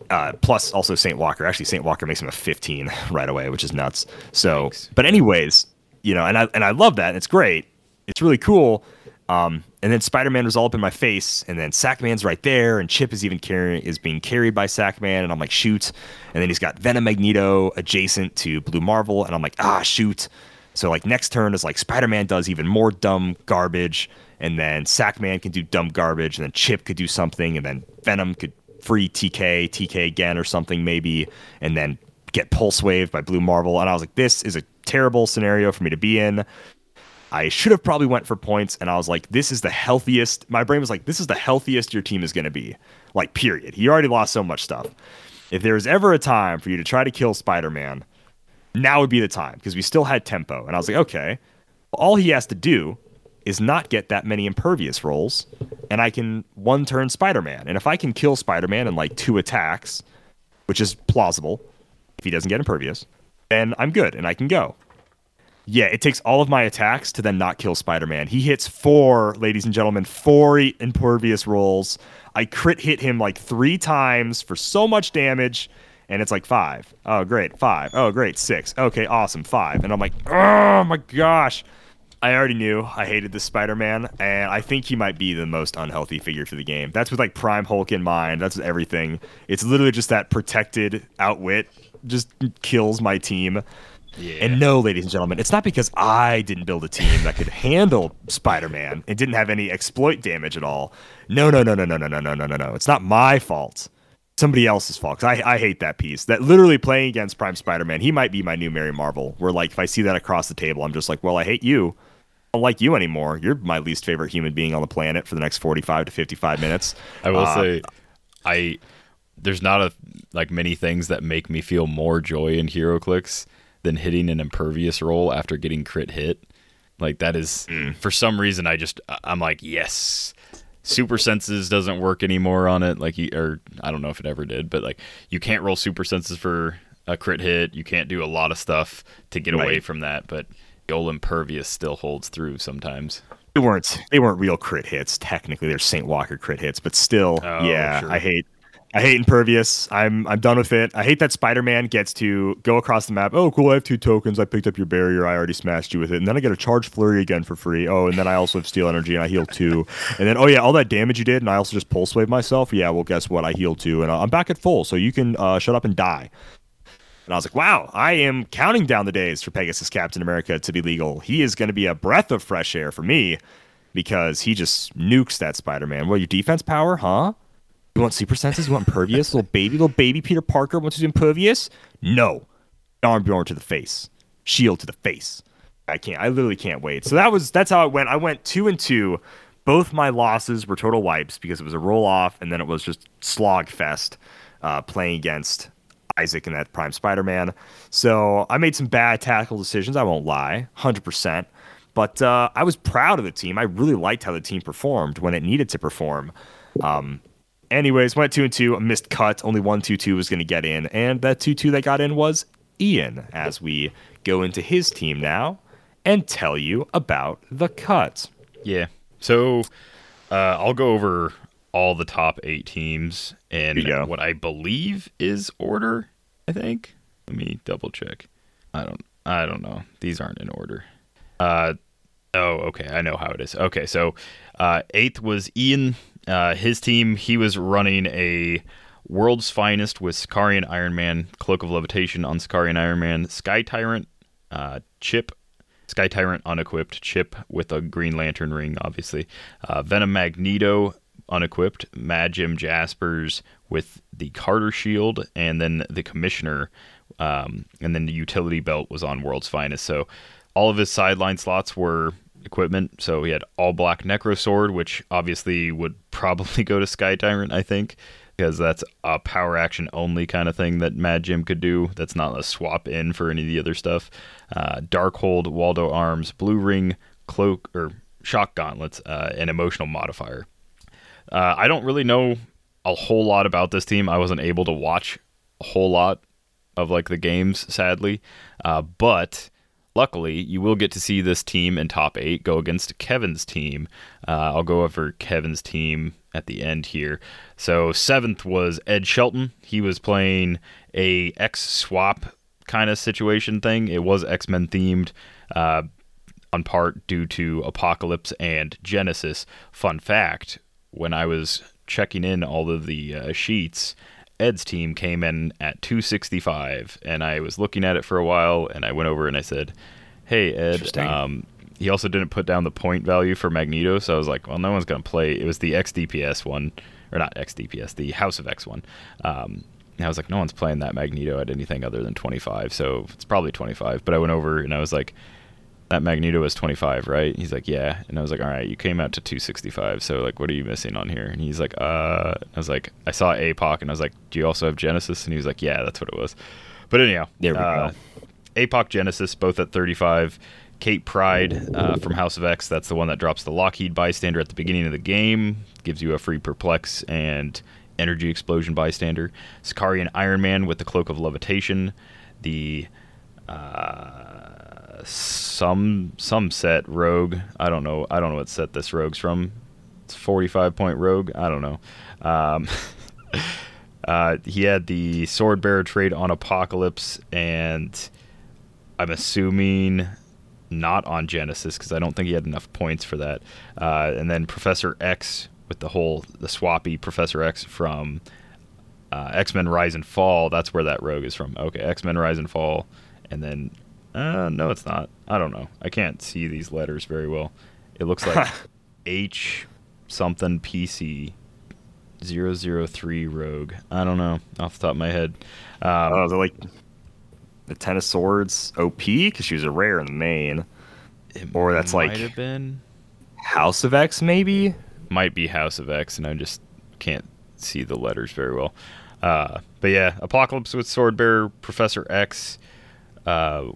Uh, plus also Saint Walker. Actually, Saint Walker makes him a 15 right away, which is nuts. So, Thanks. but anyways, you know, and I and I love that. It's great. It's really cool. Um, and then Spider-Man was all up in my face, and then Sackman's right there, and Chip is even carrying is being carried by Sackman, and I'm like, shoot. And then he's got Venom Magneto adjacent to Blue Marvel, and I'm like, ah, shoot. So like next turn is like Spider-Man does even more dumb garbage, and then Sackman can do dumb garbage, and then Chip could do something, and then Venom could free TK, TK again or something maybe, and then get pulse wave by Blue Marvel. And I was like, this is a terrible scenario for me to be in. I should have probably went for points, and I was like, this is the healthiest. My brain was like, this is the healthiest your team is going to be. Like, period. He already lost so much stuff. If there's ever a time for you to try to kill Spider-Man, now would be the time because we still had tempo. And I was like, okay, all he has to do is not get that many impervious rolls, and I can one turn Spider Man. And if I can kill Spider Man in like two attacks, which is plausible if he doesn't get impervious, then I'm good and I can go. Yeah, it takes all of my attacks to then not kill Spider Man. He hits four, ladies and gentlemen, four impervious rolls. I crit hit him like three times for so much damage, and it's like five. Oh, great, five. Oh, great, six. Okay, awesome, five. And I'm like, oh my gosh. I already knew I hated this Spider-Man, and I think he might be the most unhealthy figure for the game. That's with like Prime Hulk in mind. That's with everything. It's literally just that protected outwit just kills my team. Yeah. And no, ladies and gentlemen, it's not because I didn't build a team that could handle Spider-Man. It didn't have any exploit damage at all. No, no, no, no, no, no, no, no, no, no, no. It's not my fault. Somebody else's fault. I, I hate that piece. That literally playing against Prime Spider-Man, he might be my new Mary Marvel. Where like if I see that across the table, I'm just like, well, I hate you. I don't like you anymore. You're my least favorite human being on the planet for the next 45 to 55 minutes. I will Uh, say, I there's not a like many things that make me feel more joy in HeroClix than hitting an impervious roll after getting crit hit. Like that is Mm. for some reason I just I'm like yes. Super senses doesn't work anymore on it. Like you, or I don't know if it ever did, but like you can't roll super senses for a crit hit. You can't do a lot of stuff to get away from that. But the old impervious still holds through sometimes. they weren't they weren't real crit hits technically they're Saint Walker crit hits but still Oh, yeah sure. I hate I hate impervious. I'm I'm done with it. I hate that Spider-Man gets to go across the map. Oh cool. I have two tokens. I picked up your barrier. I already smashed you with it. And then I get a charge flurry again for free. Oh and then I also have steel energy and I heal two. And then oh yeah all that damage you did and I also just pulse wave myself. Yeah well guess what? I heal two and uh, I'm back at full. So you can uh, shut up and die. And I was like, wow, I am counting down the days for Pegasus Captain America to be legal. He is going to be a breath of fresh air for me because he just nukes that Spider Man. Well, your defense power, huh? You want super senses? You want impervious? little baby, little baby Peter Parker wants to do impervious? No. Arm Bjorn to the face. Shield to the face. I can't. I literally can't wait. So that was that's how it went. I went two and two. Both my losses were total wipes because it was a roll off, and then it was just slog fest uh, playing against Isaac and that Prime Spider Man. So I made some bad tactical decisions. I won't lie, hundred percent. But uh, I was proud of the team. I really liked how the team performed when it needed to perform. Um, anyways, went two and two, missed cut. Only one two two was going to get in, and that two two that got in was Ian. As we go into his team now and tell you about the cut. Yeah. So uh, I'll go over all the top eight teams in Here you go. what I believe is order. I think. Let me double check. I don't. I don't know. These aren't in order. Uh, oh, okay. I know how it is. Okay, so uh, eighth was Ian. Uh, his team. He was running a World's Finest with Sicarian Iron Man, Cloak of Levitation on Sicarian Iron Man, Sky Tyrant, uh, Chip, Sky Tyrant unequipped, Chip with a Green Lantern ring, obviously, uh, Venom Magneto unequipped, Mad Jim Jaspers with the Carter Shield, and then the Commissioner, um, and then the Utility Belt was on World's Finest. So all of his sideline slots were equipment. So he had all black Necro Sword, which obviously would probably go to Sky Tyrant, I think, because that's a power action only kind of thing that Mad Jim could do. That's not a swap in for any of the other stuff. Uh, Darkhold, Waldo Arms, Blue Ring, Cloak, or Shock Gauntlets, uh, and Emotional Modifier. Uh, I don't really know a whole lot about this team. I wasn't able to watch a whole lot of like the games, sadly. Uh, but luckily, you will get to see this team in top eight go against Kevin's team. Uh, I'll go over Kevin's team at the end here. So seventh was Ed Shelton. He was playing a X swap kind of situation thing. It was X Men themed. Uh, on part due to Apocalypse and Genesis. Fun fact when I was checking in all of the uh, sheets, Ed's team came in at 265, and I was looking at it for a while, and I went over and I said, "Hey Ed." Um, he also didn't put down the point value for Magneto, so I was like, "Well, no one's gonna play." It was the XDPS one, or not XDPS, the House of X one. Um, and I was like, "No one's playing that Magneto at anything other than 25, so it's probably 25." But I went over and I was like, that Magneto was 25, right? He's like, yeah. And I was like, all right, you came out to 265. So like, what are you missing on here? And he's like, uh, I was like, I saw APOC and I was like, do you also have Genesis? And he was like, yeah, that's what it was. But anyhow, There we uh, APOC Genesis, both at 35. Kate Pryde uh, from House of X, that's the one that drops the Lockheed bystander at the beginning of the game, gives you a free perplex and energy explosion bystander. Sicarian Iron Man with the Cloak of Levitation. The uh, some some set rogue. I don't know. I don't know what set this rogue's from. It's 45 point rogue. I don't know. Um, uh, he had the sword bearer trade on Apocalypse, and I'm assuming not on Genesis because I don't think he had enough points for that. Uh, and then Professor X with the whole the swappy Professor X from uh, X Men Rise and Fall. That's where that rogue is from. Okay, X Men Rise and Fall, and then uh, no, it's not. I don't know. I can't see these letters very well. It looks like H something PC 003 Rogue. I don't know off the top of my head. Um, Oh, they're like the Ten of Swords OP because she was a rare in the main. or that's might like- have been House of X, maybe. might be House of X, and I just can't see the letters very well. Uh, but yeah, Apocalypse with Swordbearer, Professor X, uh,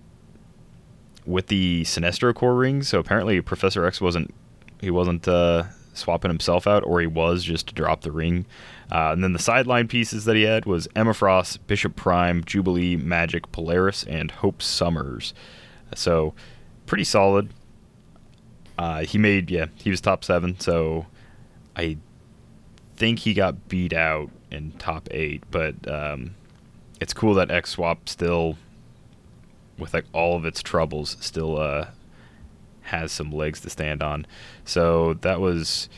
with the Sinestro core ring. So apparently, Professor X wasn't he wasn't uh, swapping himself out, or he was just to drop the ring. Uh, and then the sideline pieces that he had was Emma Frost, Bishop Prime, Jubilee, Magik, Polaris, and Hope Summers. So pretty solid. Uh, he made yeah he was top seven, so I think he got beat out in top eight. But um, it's cool that X Swap still, with like all of its troubles, still uh, has some legs to stand on. So that was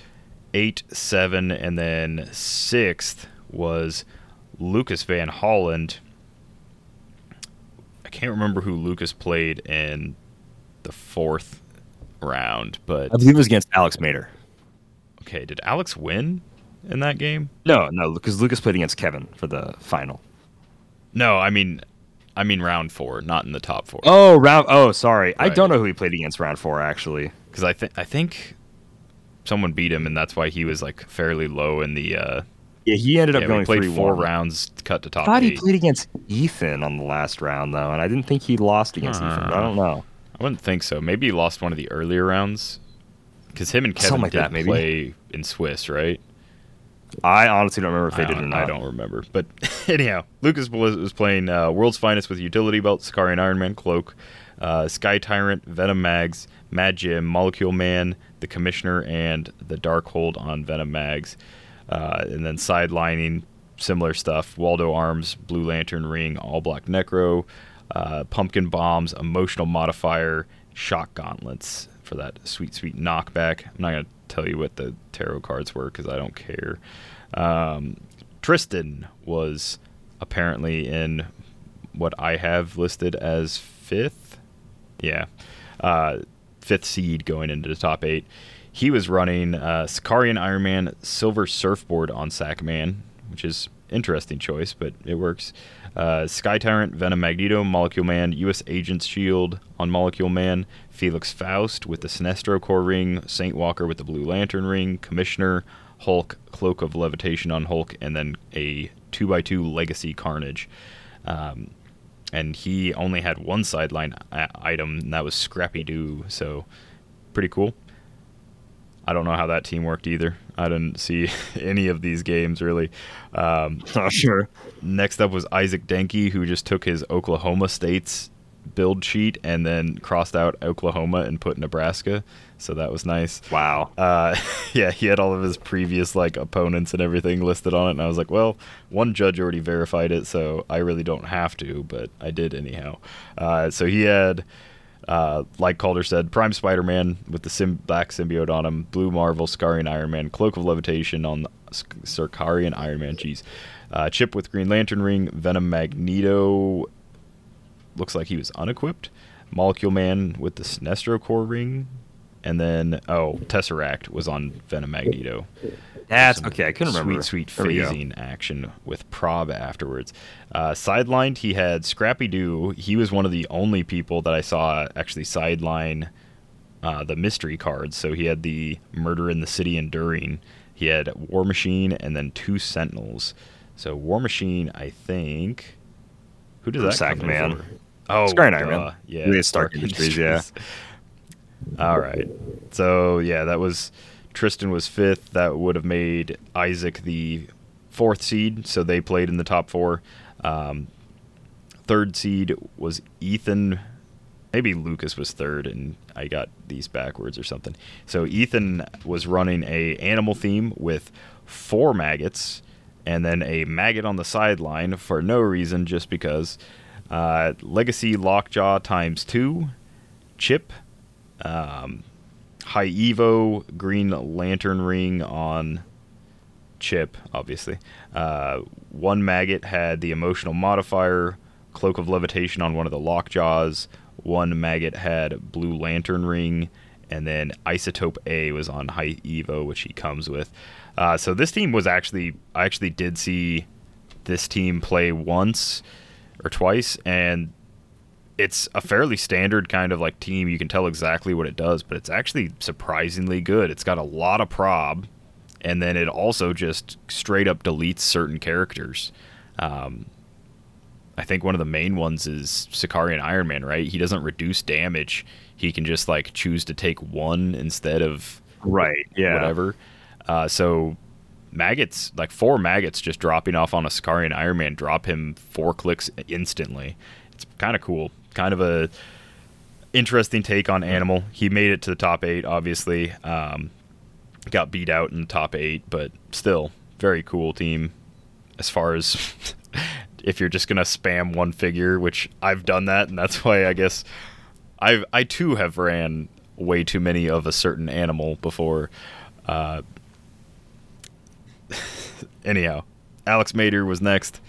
eight, seven, and then sixth was Lucas Van Holland. I can't remember who Lucas played in the fourth round, but I believe it was against Alex Mater. okay, did Alex win in that game? No, no, because Lucas played against Kevin for the final. No, I mean, I mean round four, not in the top four. Oh, round. Oh, sorry. I don't know who he played against round four actually. because I think I think someone beat him, and that's why he was like fairly low in the uh, Yeah, he ended up Yeah, going played three four rounds, cut to top I thought he played against Ethan on the last round though, and I didn't think he lost against Ethan. But I don't know. I wouldn't think so. Maybe he lost one of the earlier rounds because him and Kevin Something like did that, maybe. play in Swiss, right? I honestly don't remember if they I did or not. I don't remember. But anyhow, Lucas was, was playing uh, World's Finest with Utility Belt, Sicarian Iron Man Cloak, uh, Sky Tyrant, Venom Mags, Mad Jim, Molecule Man, the Commissioner, and the Darkhold on Venom Mags. Uh, and then sidelining, similar stuff Waldo Arms, Blue Lantern Ring, All Black Necro, uh, Pumpkin Bombs, Emotional Modifier, Shock Gauntlets for that sweet, sweet knockback. I'm not going to tell you what the tarot cards were because I don't care. Um, Tristan was apparently in what I have listed as fifth. Yeah. Uh, fifth seed going into the top eight. He was running uh, Iron Man Silver Surfboard on Sackman, which is interesting choice, but it works. Uh, Sky Tyrant, Venom Magneto, Molecule Man, U.S. Agent's Shield on Molecule Man, Felix Faust with the Sinestro Core Ring, Saint Walker with the Blue Lantern Ring, Commissioner, Hulk, Cloak of Levitation on Hulk, and then a 2x2 Legacy Carnage. Um, and he only had one sideline a- item, and that was Scrappy Doo. So, pretty cool. I don't know how that team worked either. I didn't see any of these games really. Um, Not sure. next up was Isaac Denke, who just took his Oklahoma State's build sheet and then crossed out Oklahoma and put Nebraska. So that was nice. Wow. Uh, yeah, he had all of his previous like opponents and everything listed on it, and I was like, well, one judge already verified it, so I really don't have to, but I did anyhow. Uh, so he had, uh, like Kalder said, Prime Spider-Man with the sim- black symbiote on him, Blue Marvel, Scarian Iron Man, Cloak of Levitation on Sc- Circarian Iron Man. Jeez, uh, Chip with Green Lantern ring, Venom Magneto. Looks like he was unequipped. Molecule Man with the Sinestro Core ring, and then oh, Tesseract was on Venom Magneto. That's okay. I couldn't remember. Sweet, sweet There we go. phasing action with Prob afterwards. Uh, sidelined, he had Scrappy Doo. He was one of the only people that I saw actually sideline uh, the mystery cards. So he had the Murder in the City Enduring. He had War Machine and then two Sentinels. So War Machine, I think. Who does that Sack Man. Oh, Scarring Iron Man. Yeah, Really Stark Industries, yeah. All right. So yeah, that was Tristan was fifth. That would have made Isaac the fourth seed. So they played in the top four. Um, third seed was Ethan. Maybe Lucas was third, and I got these backwards or something. So Ethan was running a animal theme with four maggots, and then a maggot on the sideline for no reason, just because. Uh, Legacy Lockjaw times two, Chip, um, High Evo, Green Lantern Ring on Chip, obviously. Uh, one maggot had the emotional modifier, Cloak of Levitation on one of the Lockjaws. One maggot had Blue Lantern Ring, and then Isotope A was on High Evo, which he comes with. Uh, so this team was actually, I actually did see this team play once or twice, and it's a fairly standard kind of like team. You can tell exactly what it does, but it's actually surprisingly good. It's got a lot of prob, and then it also just straight up deletes certain characters. Um, I think one of the main ones is Sicarian Iron Man, right? He doesn't reduce damage. He can just like choose to take one instead of Right. Yeah. whatever. Uh, so maggots, like four maggots, just dropping off on a Sicarian Iron Man, drop him four clicks instantly. It's kind of cool. Kind of a interesting take on Animal. He made it to the top eight, obviously. Um, got beat out in the top eight, but still very cool team. As far as if you're just gonna spam one figure, which I've done that, and that's why I guess I've I too have ran way too many of a certain animal before. Uh, anyhow, Alex Mater was next.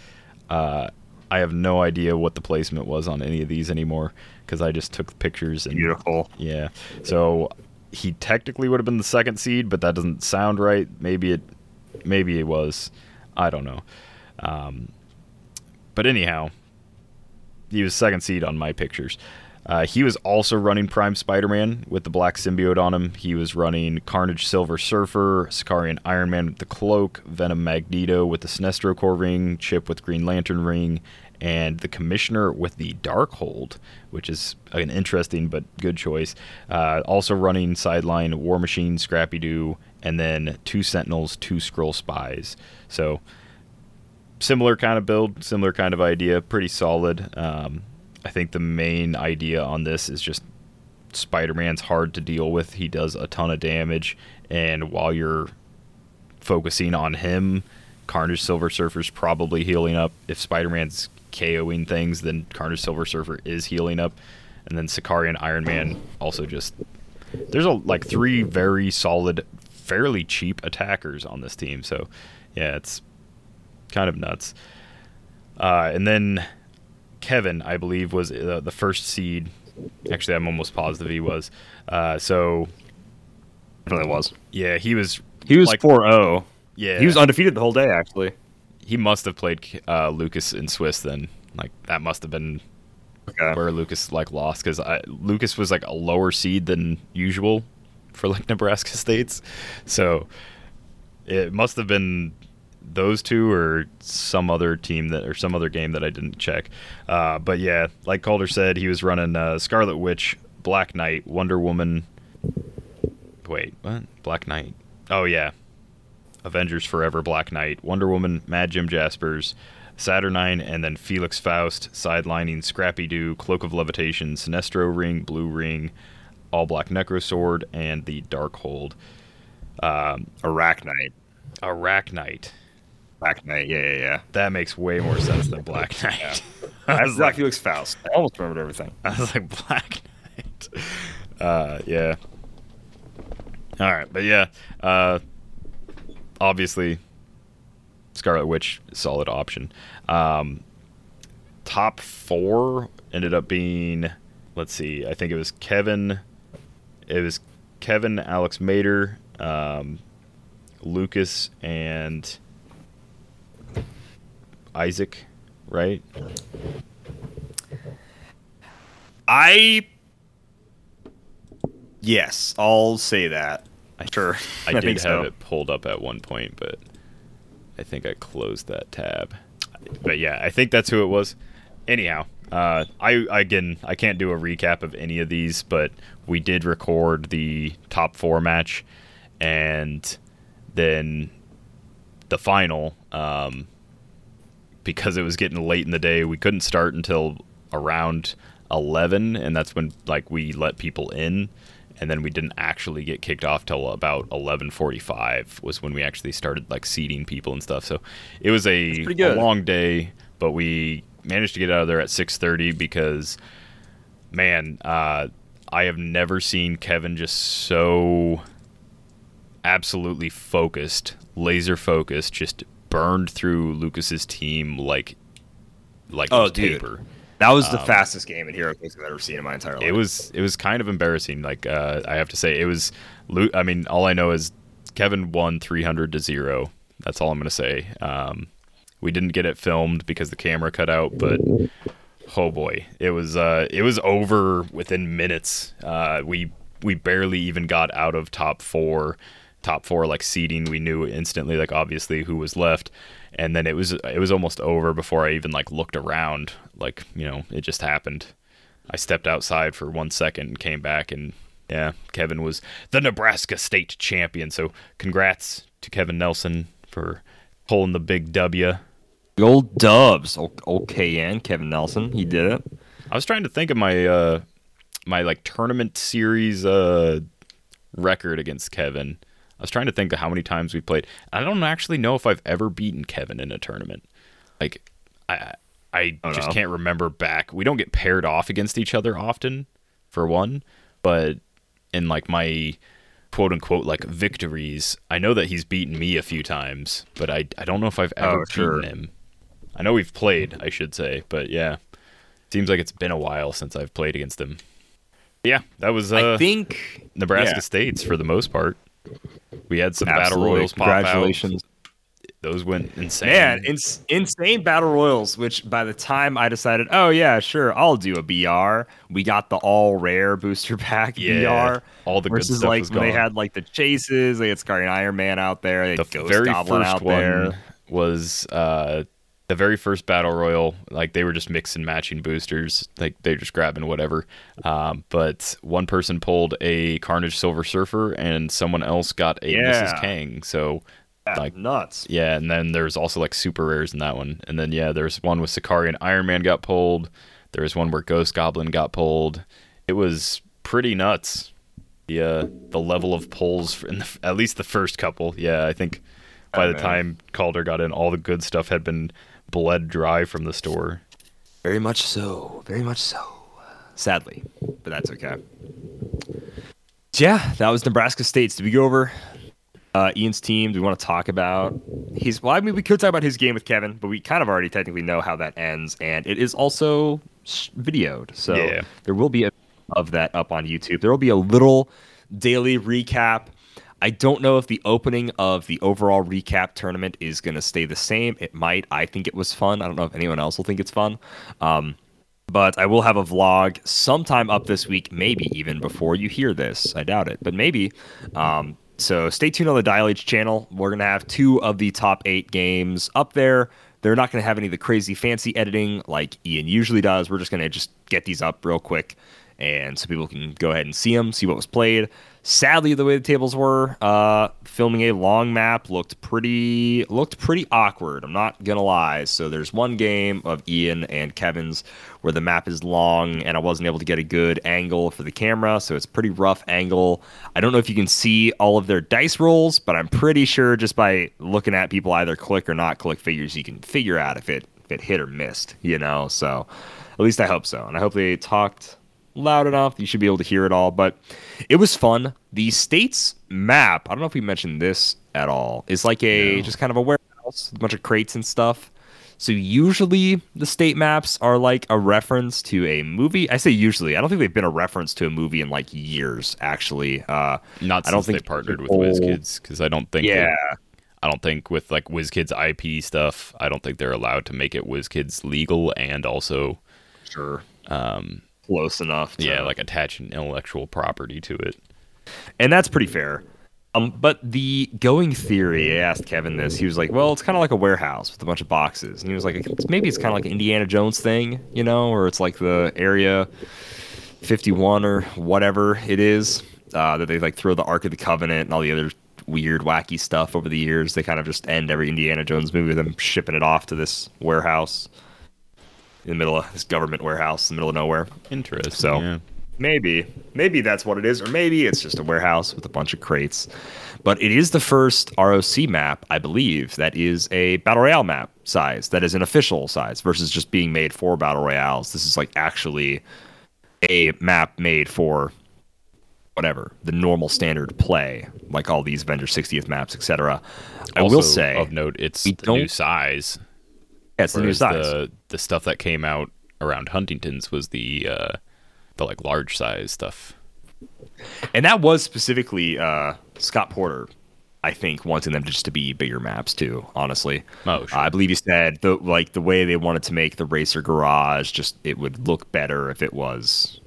Uh, I have no idea what the placement was on any of these anymore because I just took pictures and Beautiful. yeah. So he technically would have been the second seed, but that doesn't sound right. Maybe it, maybe it was. I don't know. Um, but anyhow, he was second seed on my pictures. Uh, he was also running Prime Spider-Man with the black symbiote on him. He was running Carnage Silver Surfer, Sicarian Iron Man with the cloak, Venom Magneto with the Sinestro Core ring, Chip with Green Lantern ring, and the Commissioner with the Darkhold, which is an interesting but good choice. Uh, also running sideline War Machine, Scrappy Doo, and then two Sentinels, two Skrull Spies. So similar kind of build, similar kind of idea, pretty solid. Um, I think the main idea on this is just Spider-Man's hard to deal with. He does a ton of damage, and while you're focusing on him, Carnage Silver Surfer's probably healing up. If Spider-Man's KOing things, then Carnage Silver Surfer is healing up, and then Sicarian Iron Man also just there's a like three very solid, fairly cheap attackers on this team. So yeah, it's kind of nuts. Uh, and then Kevin, I believe, was uh, the first seed. Actually, I'm almost positive he was. Uh, so Definitely was. yeah, he was. He was like, 4-0. Yeah, He was undefeated the whole day, actually. he must have played uh, Lucas in Swiss then. Like that must have been Okay. where Lucas like lost because Lucas was like a lower seed than usual for like Nebraska states, so it must have been those two or some other team that or some other game that I didn't check. Uh, but yeah, like Kalder said, he was running uh, Scarlet Witch, Black Knight, Wonder Woman. Wait, what? Black Knight? Oh yeah, Avengers Forever, Black Knight, Wonder Woman, Mad Jim Jaspers, Saturnyne, and then Felix Faust, sidelining Scrappy Doo, Cloak of Levitation, Sinestro Ring, Blue Ring, All Black Necrosword, and the Darkhold. Um, Arachnite. Arachnite. Arachnite, yeah, yeah, yeah. That makes way more sense than Black Knight. I, That's was like, Felix Faust. I almost remembered everything. I was like, Black Knight. Uh, yeah. All right, but yeah, uh, obviously, Scarlet Witch, solid option. Um, top four ended up being, let's see, I think it was Kevin. It was Kevin, Alex Mater, um, Lucas, and Isaac, right? I yes, I'll say that. I, Sure, I, I did have so. it pulled up at one point, but I think I closed that tab. But yeah, I think that's who it was. Anyhow, uh, I again I can't do a recap of any of these, but we did record the top four match, and then the final. Um, because it was getting late in the day, we couldn't start until around eleven, and that's when like we let people in, and then we didn't actually get kicked off till about eleven forty-five was when we actually started like seating people and stuff. So it was a, a long day, but we managed to get out of there at six thirty because, man, uh, I have never seen Kevin just so absolutely focused, laser focused, just burned through Lucas's team like like Oh, dude. paper. That was the fastest game in HeroClix I've ever seen in my entire life. Um, It was it was kind of embarrassing. Like uh, I have to say, it was. I mean, all I know is Kevin won three hundred to zero. That's all I'm gonna say. Um, we didn't get it filmed because the camera cut out, but oh boy, it was uh, it was over within minutes. Uh, we we barely even got out of top four. Top four like seeding, we knew instantly, like obviously who was left, and then it was it was almost over before I even like looked around. Like you know, it just happened. I stepped outside for one second and came back, and yeah, Kevin was the Nebraska state champion. So congrats to Kevin Nelson for pulling the big W. The old Dubs. O- OKN, Kevin Nelson. He did it. I was trying to think of my uh my like tournament series uh record against Kevin. I was trying to think of how many times we played. I don't actually know if I've ever beaten Kevin in a tournament. Like I I Oh, just no. can't remember back. We don't get paired off against each other often, for one. But in like my quote unquote like victories, I know that he's beaten me a few times, but I I don't know if I've ever Oh, sure. beaten him. I know we've played, I should say, but yeah. Seems like it's been a while since I've played against him. Yeah, that was uh, I think Nebraska yeah. States for the most part. We had some Absolutely. battle royals pop out. Congratulations. those went insane. Man, ins- insane battle royals. Which by the time I decided, oh yeah, sure, I'll do a BR. We got the all rare booster pack Yeah, BR. all the good versus stuff like was when they had like the chases. They had Scary Iron Man out there. They had the Ghost very Goblin first out one there. was uh, the very first battle royal. Like they were just mixing matching boosters. Like they're just grabbing whatever. Um, but one person pulled a Carnage Silver Surfer, and someone else got a Yeah. Mrs. Kang. So like nuts. yeah, and then there's also like super rares in that one. And then yeah, there's one with Sakari and Iron Man got pulled. There was one where Ghost Goblin got pulled. It was pretty nuts. The uh, the level of pulls in the, at least the first couple. Yeah, I think by the time Kalder got in, all the good stuff had been bled dry from the store. Very much so. Very much so. Sadly, but that's okay. Yeah, that was Nebraska State's. Did we go over uh, Ian's team? Do we want to talk about his? Well, I mean, we could talk about his game with Kevin, but we kind of already technically know how that ends, and it is also videoed, so Yeah. there will be a of that up on YouTube. There will be a little daily recap. I don't know if the opening of the overall recap tournament is going to stay the same. It might. I think it was fun. I don't know if anyone else will think it's fun. Um, but I will have a vlog sometime up this week, maybe even before you hear this. I doubt it, but maybe. Um, so stay tuned on the Dial H channel. We're gonna have two of the top eight games up there. They're not gonna have any of the crazy fancy editing like Ian usually does. We're just gonna just get these up real quick, and so people can go ahead and see them, see what was played. Sadly, the way the tables were, uh, filming a long map looked pretty looked pretty awkward. I'm not gonna lie. So there's one game of Ian and Kevin's where the map is long, and I wasn't able to get a good angle for the camera, so it's pretty rough angle. I don't know if you can see all of their dice rolls, but I'm pretty sure just by looking at people either click or not click figures, you can figure out if it if it hit or missed. You know, so at least I hope so, and I hope they talked loud enough you should be able to hear it all. But it was fun. The state's map, I don't know if we mentioned this at all, is like a just kind of a warehouse, a bunch of crates and stuff. So usually the state maps are like a reference to a movie. I say usually. I don't think they've been a reference to a movie in like years. Actually, uh, Not I don't since they think partnered with old- WizKids because I don't think. Yeah, I don't think with like WizKids IP stuff, I don't think they're allowed to make it WizKids legal and also sure. Um, close enough. To, yeah, like attach an intellectual property to it. and that's pretty fair. Um, but the going theory, I asked Kevin this. He was like, "Well, it's kind of like a warehouse with a bunch of boxes." And he was like, "Maybe it's kind of like an Indiana Jones thing, you know, or it's like the Area 51 or whatever it is uh, that they like throw the Ark of the Covenant and all the other weird, wacky stuff over the years. They kind of just end every Indiana Jones movie with them shipping it off to this warehouse in the middle of this government warehouse in the middle of nowhere." Interesting. So yeah. maybe, maybe that's what it is, or maybe it's just a warehouse with a bunch of crates. But it is the first ROC map, I believe, that is a battle royale map size, that is an official size versus just being made for battle royales. This is like actually a map made for whatever the normal standard play, like all these Avenger 60th maps, etc. I will say, of note, it's the new size. Yeah, it's the new size. The the stuff that came out around Huntington's was the uh, the like large size stuff. And that was specifically uh, Scott Porter, I think, wanting them just to be bigger maps too. Honestly, Oh, sure. I believe he said the like the way they wanted to make the racer garage, just it would look better if it was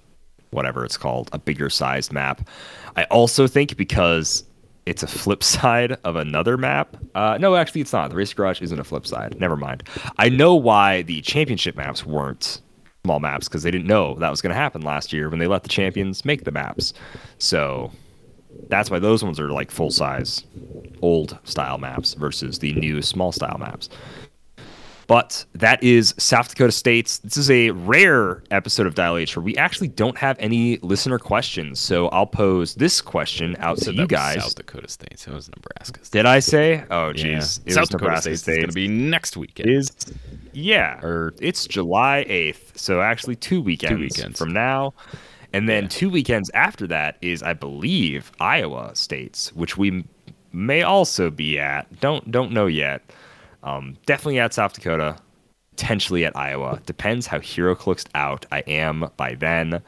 whatever it's called, a bigger sized map. I also think because it's a flip side of another map. Uh, no, actually, it's not. The race garage isn't a flip side. Never mind. I know why the championship maps weren't small maps because they didn't know that was going to happen last year when they let the champions make the maps. So that's why those ones are like full size, old style maps versus the new small style maps. But that is South Dakota State's. This is a rare episode of Dial H where we actually don't have any listener questions. So I'll pose this question out to you guys. South Dakota State. So it was Nebraska. State. Did I say? Oh, Yeah. jeez. It South Dakota Nebraska State's is State. going to be next weekend. is yeah, Or- it's July eighth. So actually, two weekends, weekends. from now, and then two weekends after that is, I believe, Iowa States, which we may also be at. Don't don't know yet. Um, definitely at South Dakota, potentially at Iowa. Depends how HeroClixed out I am by then,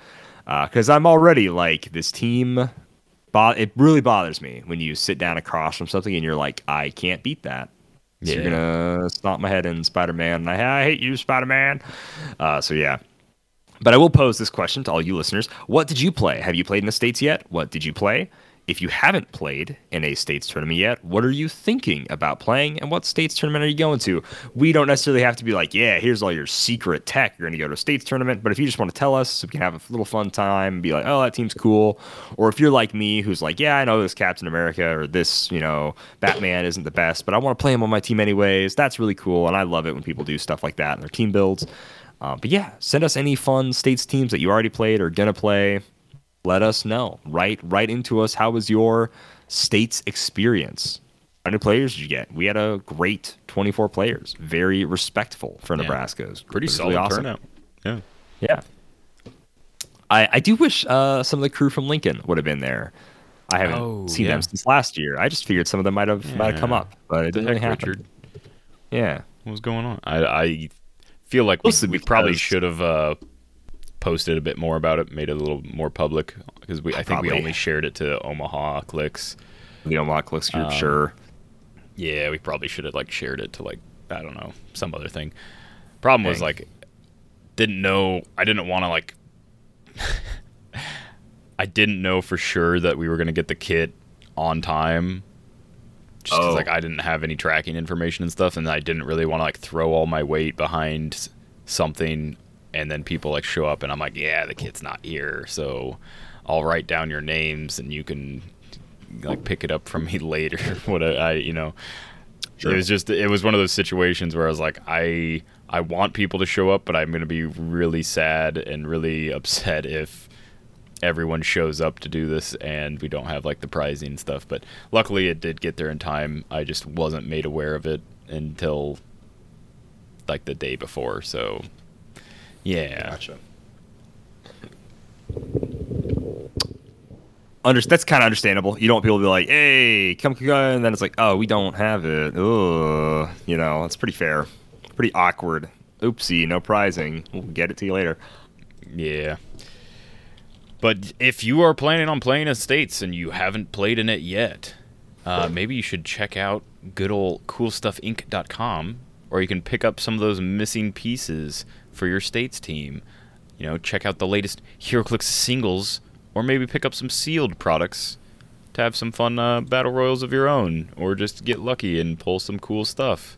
because I'm already like this team. Bo- it really bothers me when you sit down across from something and you're like, I can't beat that. So you're gonna stomp my head in Spider Man, I, I hate you, Spider Man. Uh, so yeah. But I will pose this question to all you listeners: What did you play? Have you played in the states yet? What did you play? If you haven't played in a states tournament yet, what are you thinking about playing, and what states tournament are you going to? We don't necessarily have to be like, yeah, here's all your secret tech. You're going to go to a states tournament, but if you just want to tell us, so we can have a little fun time, and be like, oh, that team's cool, or if you're like me, who's like, yeah, I know this Captain America or this, you know, Batman isn't the best, but I want to play him on my team anyways. That's really cool, and I love it when people do stuff like that in their team builds. Uh, but yeah, send us any fun states teams that you already played or gonna play. Let us know. Write write into us. How was your states experience? How many players did you get? We had a great 24 players. Very respectful for Yeah. Nebraska. It was- Pretty it was solid really awesome. turnout. Yeah. Yeah. I, I do wish uh, some of the crew from Lincoln would have been there. I haven't Oh, seen yeah. them since last year. I just figured some of them might have might have come up, but it didn't really happen. Richard? Yeah. What was going on? I, I feel like we, Mostly we probably because- should have uh, posted a bit more about it, made it a little more public because we I think we only shared it to Omaha clicks. The Unlock Clicks group, Um, sure. Yeah, we probably should have like shared it to like I don't know some other thing. Problem was like didn't know I didn't want to like I didn't know for sure that we were gonna get the kit on time. Just Oh. like I didn't have any tracking information and stuff, and I didn't really want to like throw all my weight behind something, and then people like show up, and I'm like, yeah, the kid's not here, so I'll write down your names, and you can like pick it up from me later. what I, you know, Sure. it was just it was one of those situations where I was like, I I want people to show up, but I'm gonna be really sad and really upset if everyone shows up to do this and we don't have like the prizing stuff. But luckily, it did get there in time. I just wasn't made aware of it until like the day before. So yeah, Gotcha. Under, that's kind of understandable. You don't want people to be like, "Hey, come, come," and then it's like, "Oh, we don't have it." Ugh. You know, it's pretty fair. Pretty awkward. Oopsie, no prizing. We'll get it to you later. Yeah. But if you are planning on playing Estates and you haven't played in it yet, uh, maybe you should check out good old coolstuffinc.com, or you can pick up some of those missing pieces for your States team. You know, check out the latest HeroClix singles, or maybe pick up some sealed products to have some fun uh, battle royals of your own, or just get lucky and pull some cool stuff.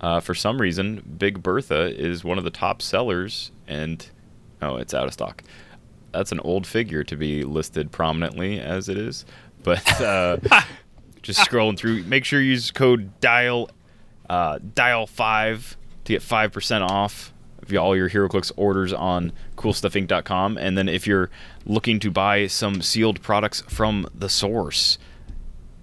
Uh, for some reason, Big Bertha is one of the top sellers, and oh, it's out of stock. That's an old figure to be listed prominently as it is, but uh, just scrolling through. Make sure you use code dial uh, dial five to get five percent off y- all your HeroClix orders on CoolStuffInc.com, and then if you're looking to buy some sealed products from the source,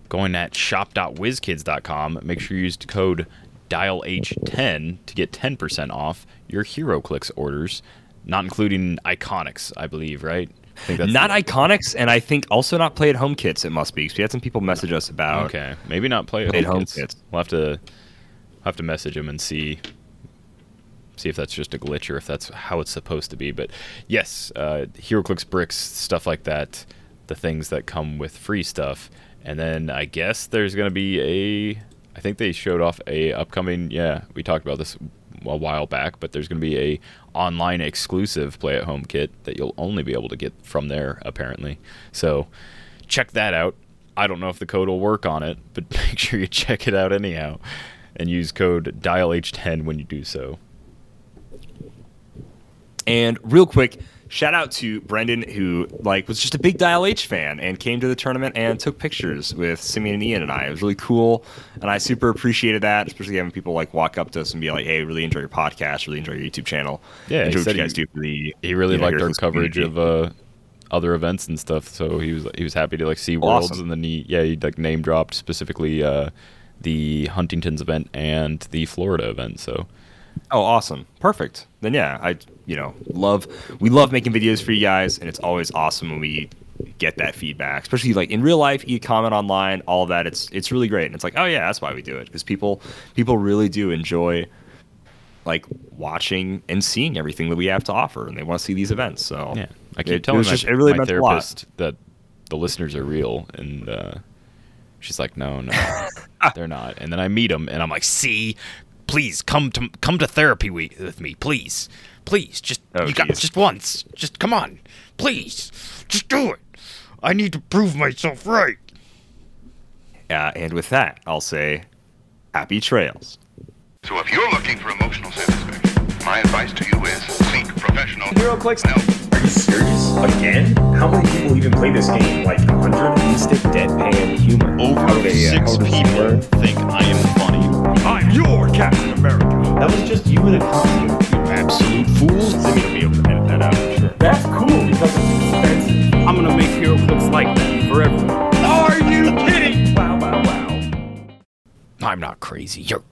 going at shop.wizkids.com, make sure you use code DialH10 to get 10% off your HeroClix orders, not including Iconics, I believe, right? I think that's not the- Iconics, and I think also not play at home kits. It must be because we had some people message us about. Okay, maybe not play at home, home kits. kits. We'll have to have to message them and see see if that's just a glitch or if that's how it's supposed to be. But yes, uh, HeroClix bricks, stuff like that, the things that come with free stuff, and then I guess there's gonna be a. I think they showed off a upcoming. Yeah, we talked about this a while back, but there's gonna be a online exclusive play at home kit that you'll only be able to get from there apparently. So check that out. I don't know if the code will work on it, but make sure you check it out anyhow and use code DialH10 when you do so. And real quick, shout out to Brendan who like was just a big Dial H fan and came to the tournament and took pictures with Simeon and Ian and I. It was really cool, and I super appreciated that, especially having people like walk up to us and be like, "Hey, really enjoy your podcast, really enjoy your YouTube channel. Yeah, enjoy what you guys he- do for the." He really you know, liked our coverage community." of uh, other events and stuff, so he was he was happy to like see worlds Awesome. and then he yeah he like name dropped specifically uh, the Huntington's event and the Florida event. So Oh, awesome. Perfect. Then yeah, I you know, love we love making videos for you guys and it's always awesome when we get that feedback. Especially like in real life, you comment online, all of that. It's it's really great. And it's like, "Oh yeah, that's why we do it." Because people people really do enjoy like watching and seeing everything that we have to offer and they want to see these events. So yeah, I keep it, telling it my, just it really my meant a lot. therapist that the listeners are real and uh, She's like, no, no, they're not. And then I meet them, and I'm like, see, please come to come to therapy we- with me, please, please, just Oh, you got just once, just come on, please, just do it. I need to prove myself right. Uh, and with that, I'll say, happy trails. So if you're looking for emotional satisfaction, my advice to you is seek professional HeroClix? help. Are you serious? Again? How many people even play this game? Like hundred? Stick deadpan humor. Over How they, uh, six how they people think I am funny. I'm your Captain America. That was just you in a costume. You absolute fools. Going to be able to edit that out, I'm sure. That's cool because it's expensive. I'm gonna make HeroClix like that for everyone. Are you kidding? Wow, wow, wow. I'm not crazy. You're